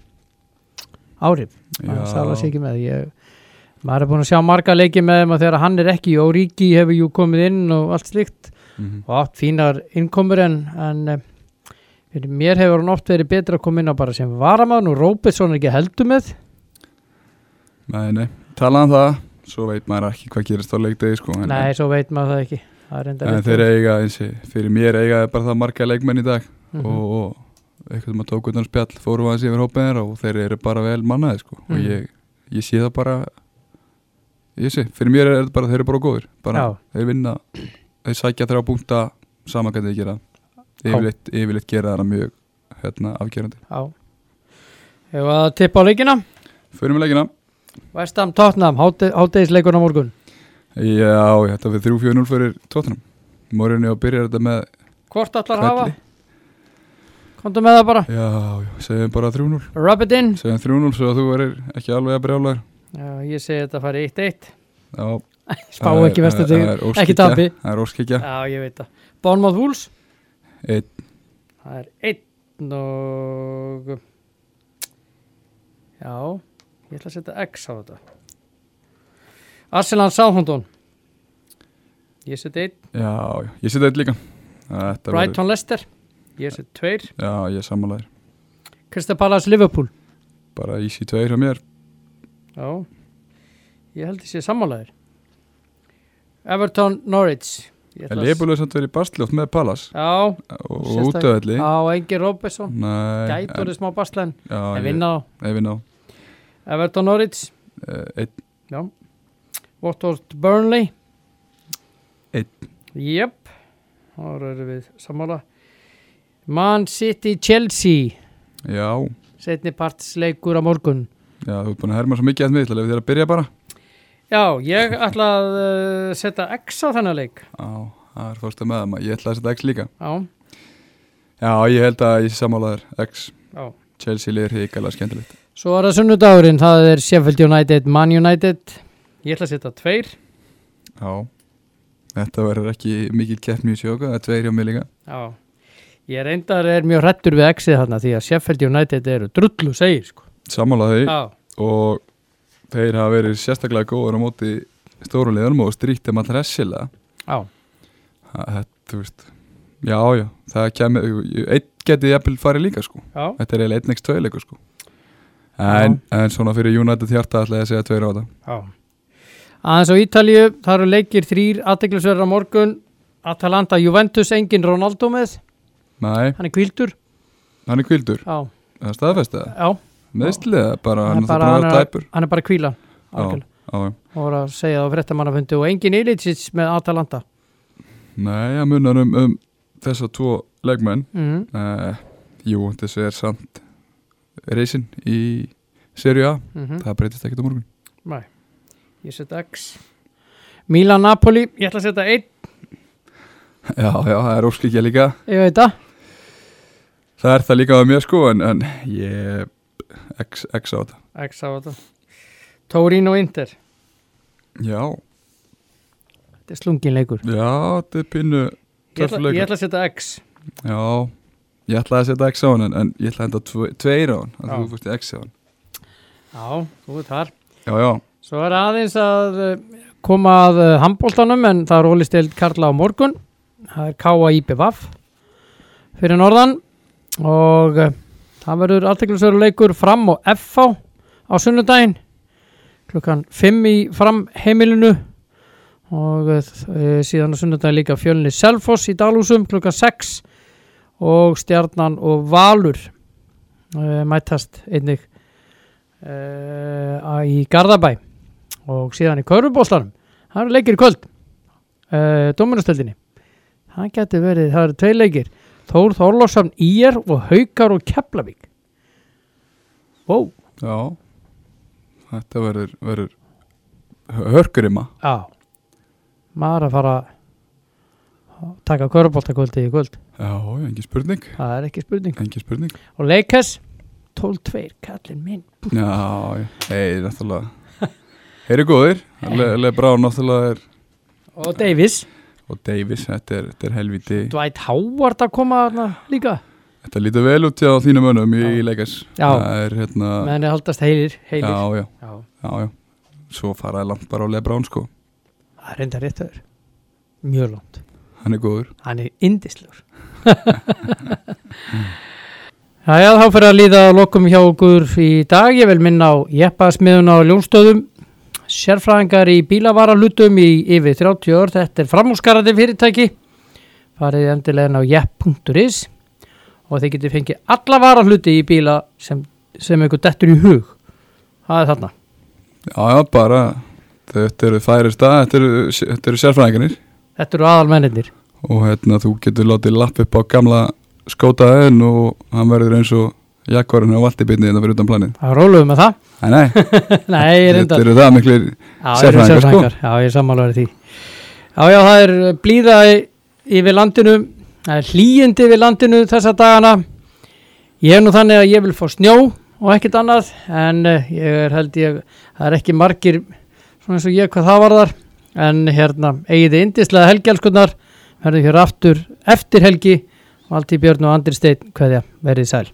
áhrif. Að Sala sé ekki með. Ég, maður er búin að sjá marga leiki með þeim að þegar hann er ekki og Ríki hefur jú komið inn og allt slíkt Mhm. og átt fínar innkomur en, en eh, mér hefur hann oft verið betra að koma inn á bara sem varamann og Róbesson er ekki heldur með. Nei, nei, talað um það. Svo veit maður ekki hvað gerist á leikdegi sko nei, svo veit maður það ekki. það en þeir eiga eins og fyrir mér eiga bara það marga leikmenn í dag Mhm. og, og eitthvað sem að tók utan spjall fórum aðeins yfir hópið þeirra og þeir eru bara vel mannaði sko. Og Mhm. ég, ég sé það bara ég sé, fyrir mér er þetta bara þeir eru bara góðir. Bara þeir vinna þeir sækja þrjá búnta saman þeir gera. Yfirleitt, yfirleitt gera það mjög hérna afgerandi. Já. Hefur að tippa á leikina? Förum við leikina. Vestam Tottenham, hátegisleikur á morgun Já, ég ætla við 3-4-0 fyrir tóttunum Morinu og byrjar þetta með hvort allar hafa? Komdu með það bara. Já, já, segjum bara 3-0 rub it in. Segjum 3-0 svo að þú verir ekki alveg að brjála já, ég segi þetta fari 1-1 Já, spá ekki vestu er óskhyggja. ekki tapi. Það er óskikja já, ég veit það. Bournemouth Wolves. Einn. það er 1 og já ég ætla að setja X á þetta Arsenal Southampton. Ég setja 1 Já, já, ég setja eitt líka. Þetta Brighton Leicester. Ég setja 2 Já, ég sammálaðir Crystal Palace Liverpool. Bara easy 2 hjá mér. Já. Ég held sé sammálaðir Everton Norwich. En að- Leifbúlega samt verið bastljótt með Pallas já, og útöðli á Engi Robertson Nei, gæti orðið smá baslen Já, en ég, vinna á á Everton Norwich. Uh, Einn. Já Watford Burnley. Einn. Jöp þá erum við sammála. Man City Chelsea. Já, setni partsleikur á morgun. Já, þú ert búin að herma svo mikið að Ætla að þér að byrja bara? Já, ég ætla að uh, setja X á þennan leik. Já, það er fórstu með það Ég ætla að setja X líka. Já, Já, ég held að ég sammálaður X. Já. Chelsea liður híkala skemmtilegt. Svo er það sunnudagurinn, það er Sheffield United, Man United Ég ætla að setja tveir. Já. Þetta verður ekki mikil keppni í sjóka Það er tveir hjá mig líka. Já. Ég reyndar er mjög hrettur við X-ið þarna því að Sheffield United eru drullu segir sko. Sammálaði Já, og þeir hafa verið sérstaklega góður á móti stóru liðanum og stríkt þeim allra essilega já, þú veist Já, já, það kemur Einn getið jafnvel farið líka sko. Já. Þetta er eiginlega einn ekst tveileikur sko. En, en svona fyrir United hjarta ætla ég að segja tveir á þetta. Já. Aðeins á Ítalíu, það eru leikir þrýr aðteglisverðar á morgun. Atalanta Juventus, engin Ronaldo með. Nei, hann er kvildur hann er kvildur, Já, það er staðfest eða já Meðsliða, bara Hann bara- hann er- hann er bara kvíla Já, já, og voru að segja það á fréttamannafundi og engin Ilicic með Atalanta. Nei, að munar um, um þessa tvo leikmenn. Mm. uh, Jú, þessi er samt reysin í Serie A, Mm það breytist ekkert á morgun. Nei, ég setja X Milan Napoli, ég ætla að setja 1 Já, já, það er óskikja líka. Ég veit það. Það er það líka á mér sko en, en ég x, x á þetta. X á þetta. Torino Inter. Já, Þetta er slungin leikur. Já, þetta er pinnu Ég ætla, ég ætla að setja X. Já, ég ætlaði að setja x á hann en, en ég ætlaði að enda tve, tveir á hann þú fórst í x á hann. Já, þú veit þar. Já, já, Svo er aðeins að eh, koma að handbóltanum en það er ólistild Karla á morgun. Það er K.A. IPVAF fyrir norðan. Og eh, það verður allteklisveru leikur fram og FH á sunnudaginn. Klukkan 5 í fram heimilinu og síðan á sunnudaginn líka fjölni Selfoss í Dalúsum klukkan 6 og Stjarnan og Valur mætast einnig í Garðabæ og síðan í Körfubóslanum það eru leikir í kvöld. Uh, Dóminastöldinni það getur verið, það eru tvei leikir. Þór Þorlósson Ír og Haukar og Keflavík. Wow, já. Þetta verður, verður hörkurima já. Maður að fara að taka Körfubóltakvöldi í kvöld. Já, engin spurning. Það er ekki spurning. Spurning. Og Leikas 12-2 kallin minn. Já, hei, náttúrulega Þeir eru góðir. Le, Lebrán náttúrulega er og Davies, og Davis, þetta er, þetta er helviti Dwight Howard að koma þarna líka. Þetta lítur vel út hjá þínum önum í Já. leikas Já. Það hérna menn er haldast heilir, heilir. Já, já, Já, já, já. Svo faraði langt bara á Lebrán sko. Það er enda rétt öður mjög langt. Hann er góður. Hann er indislur Jæja, þá fyrir að líða lokum hjá okkur í dag. Ég vil minna á jeppasmiðun á ljónstöðum, sérfræðingar í bílavaralutum í yfir 30 ár. Þetta er framhúsgarandi fyrirtæki. Farið endilega inn á jepp.is og þeir getið fengið alla varaluti í bíla sem, sem ykkur dettur í hug. Það er þarna. Já, já, bara Þetta eru færi stað, þetta eru, eru sérfræðingarnir Þetta eru aðalmenninir. og hérna þú getur látið lapp upp á gamla skótaðin og hann verður eins og jakvarinn á valtibitni þetta fyrir utan planið Það róluðum með það. Nei, nei, Nei, þetta eru það Sérfræðingar, eru sko. Já, ég er sammálaður því. Já, já, það er blíða yfir landinu, það er hlýjindi yfir landinu þessa dagana. Ég er nú þannig að ég vil fá snjó og ekkert annað, en eh, ég er held ég, það er ekki margir svona eins og ég hvað það varðar, en hérna, eigiði indislega helgjálskunnar, verður hér aftur eftir helgi, Valdi Björn og Andri Steinn, hverja verið sæl.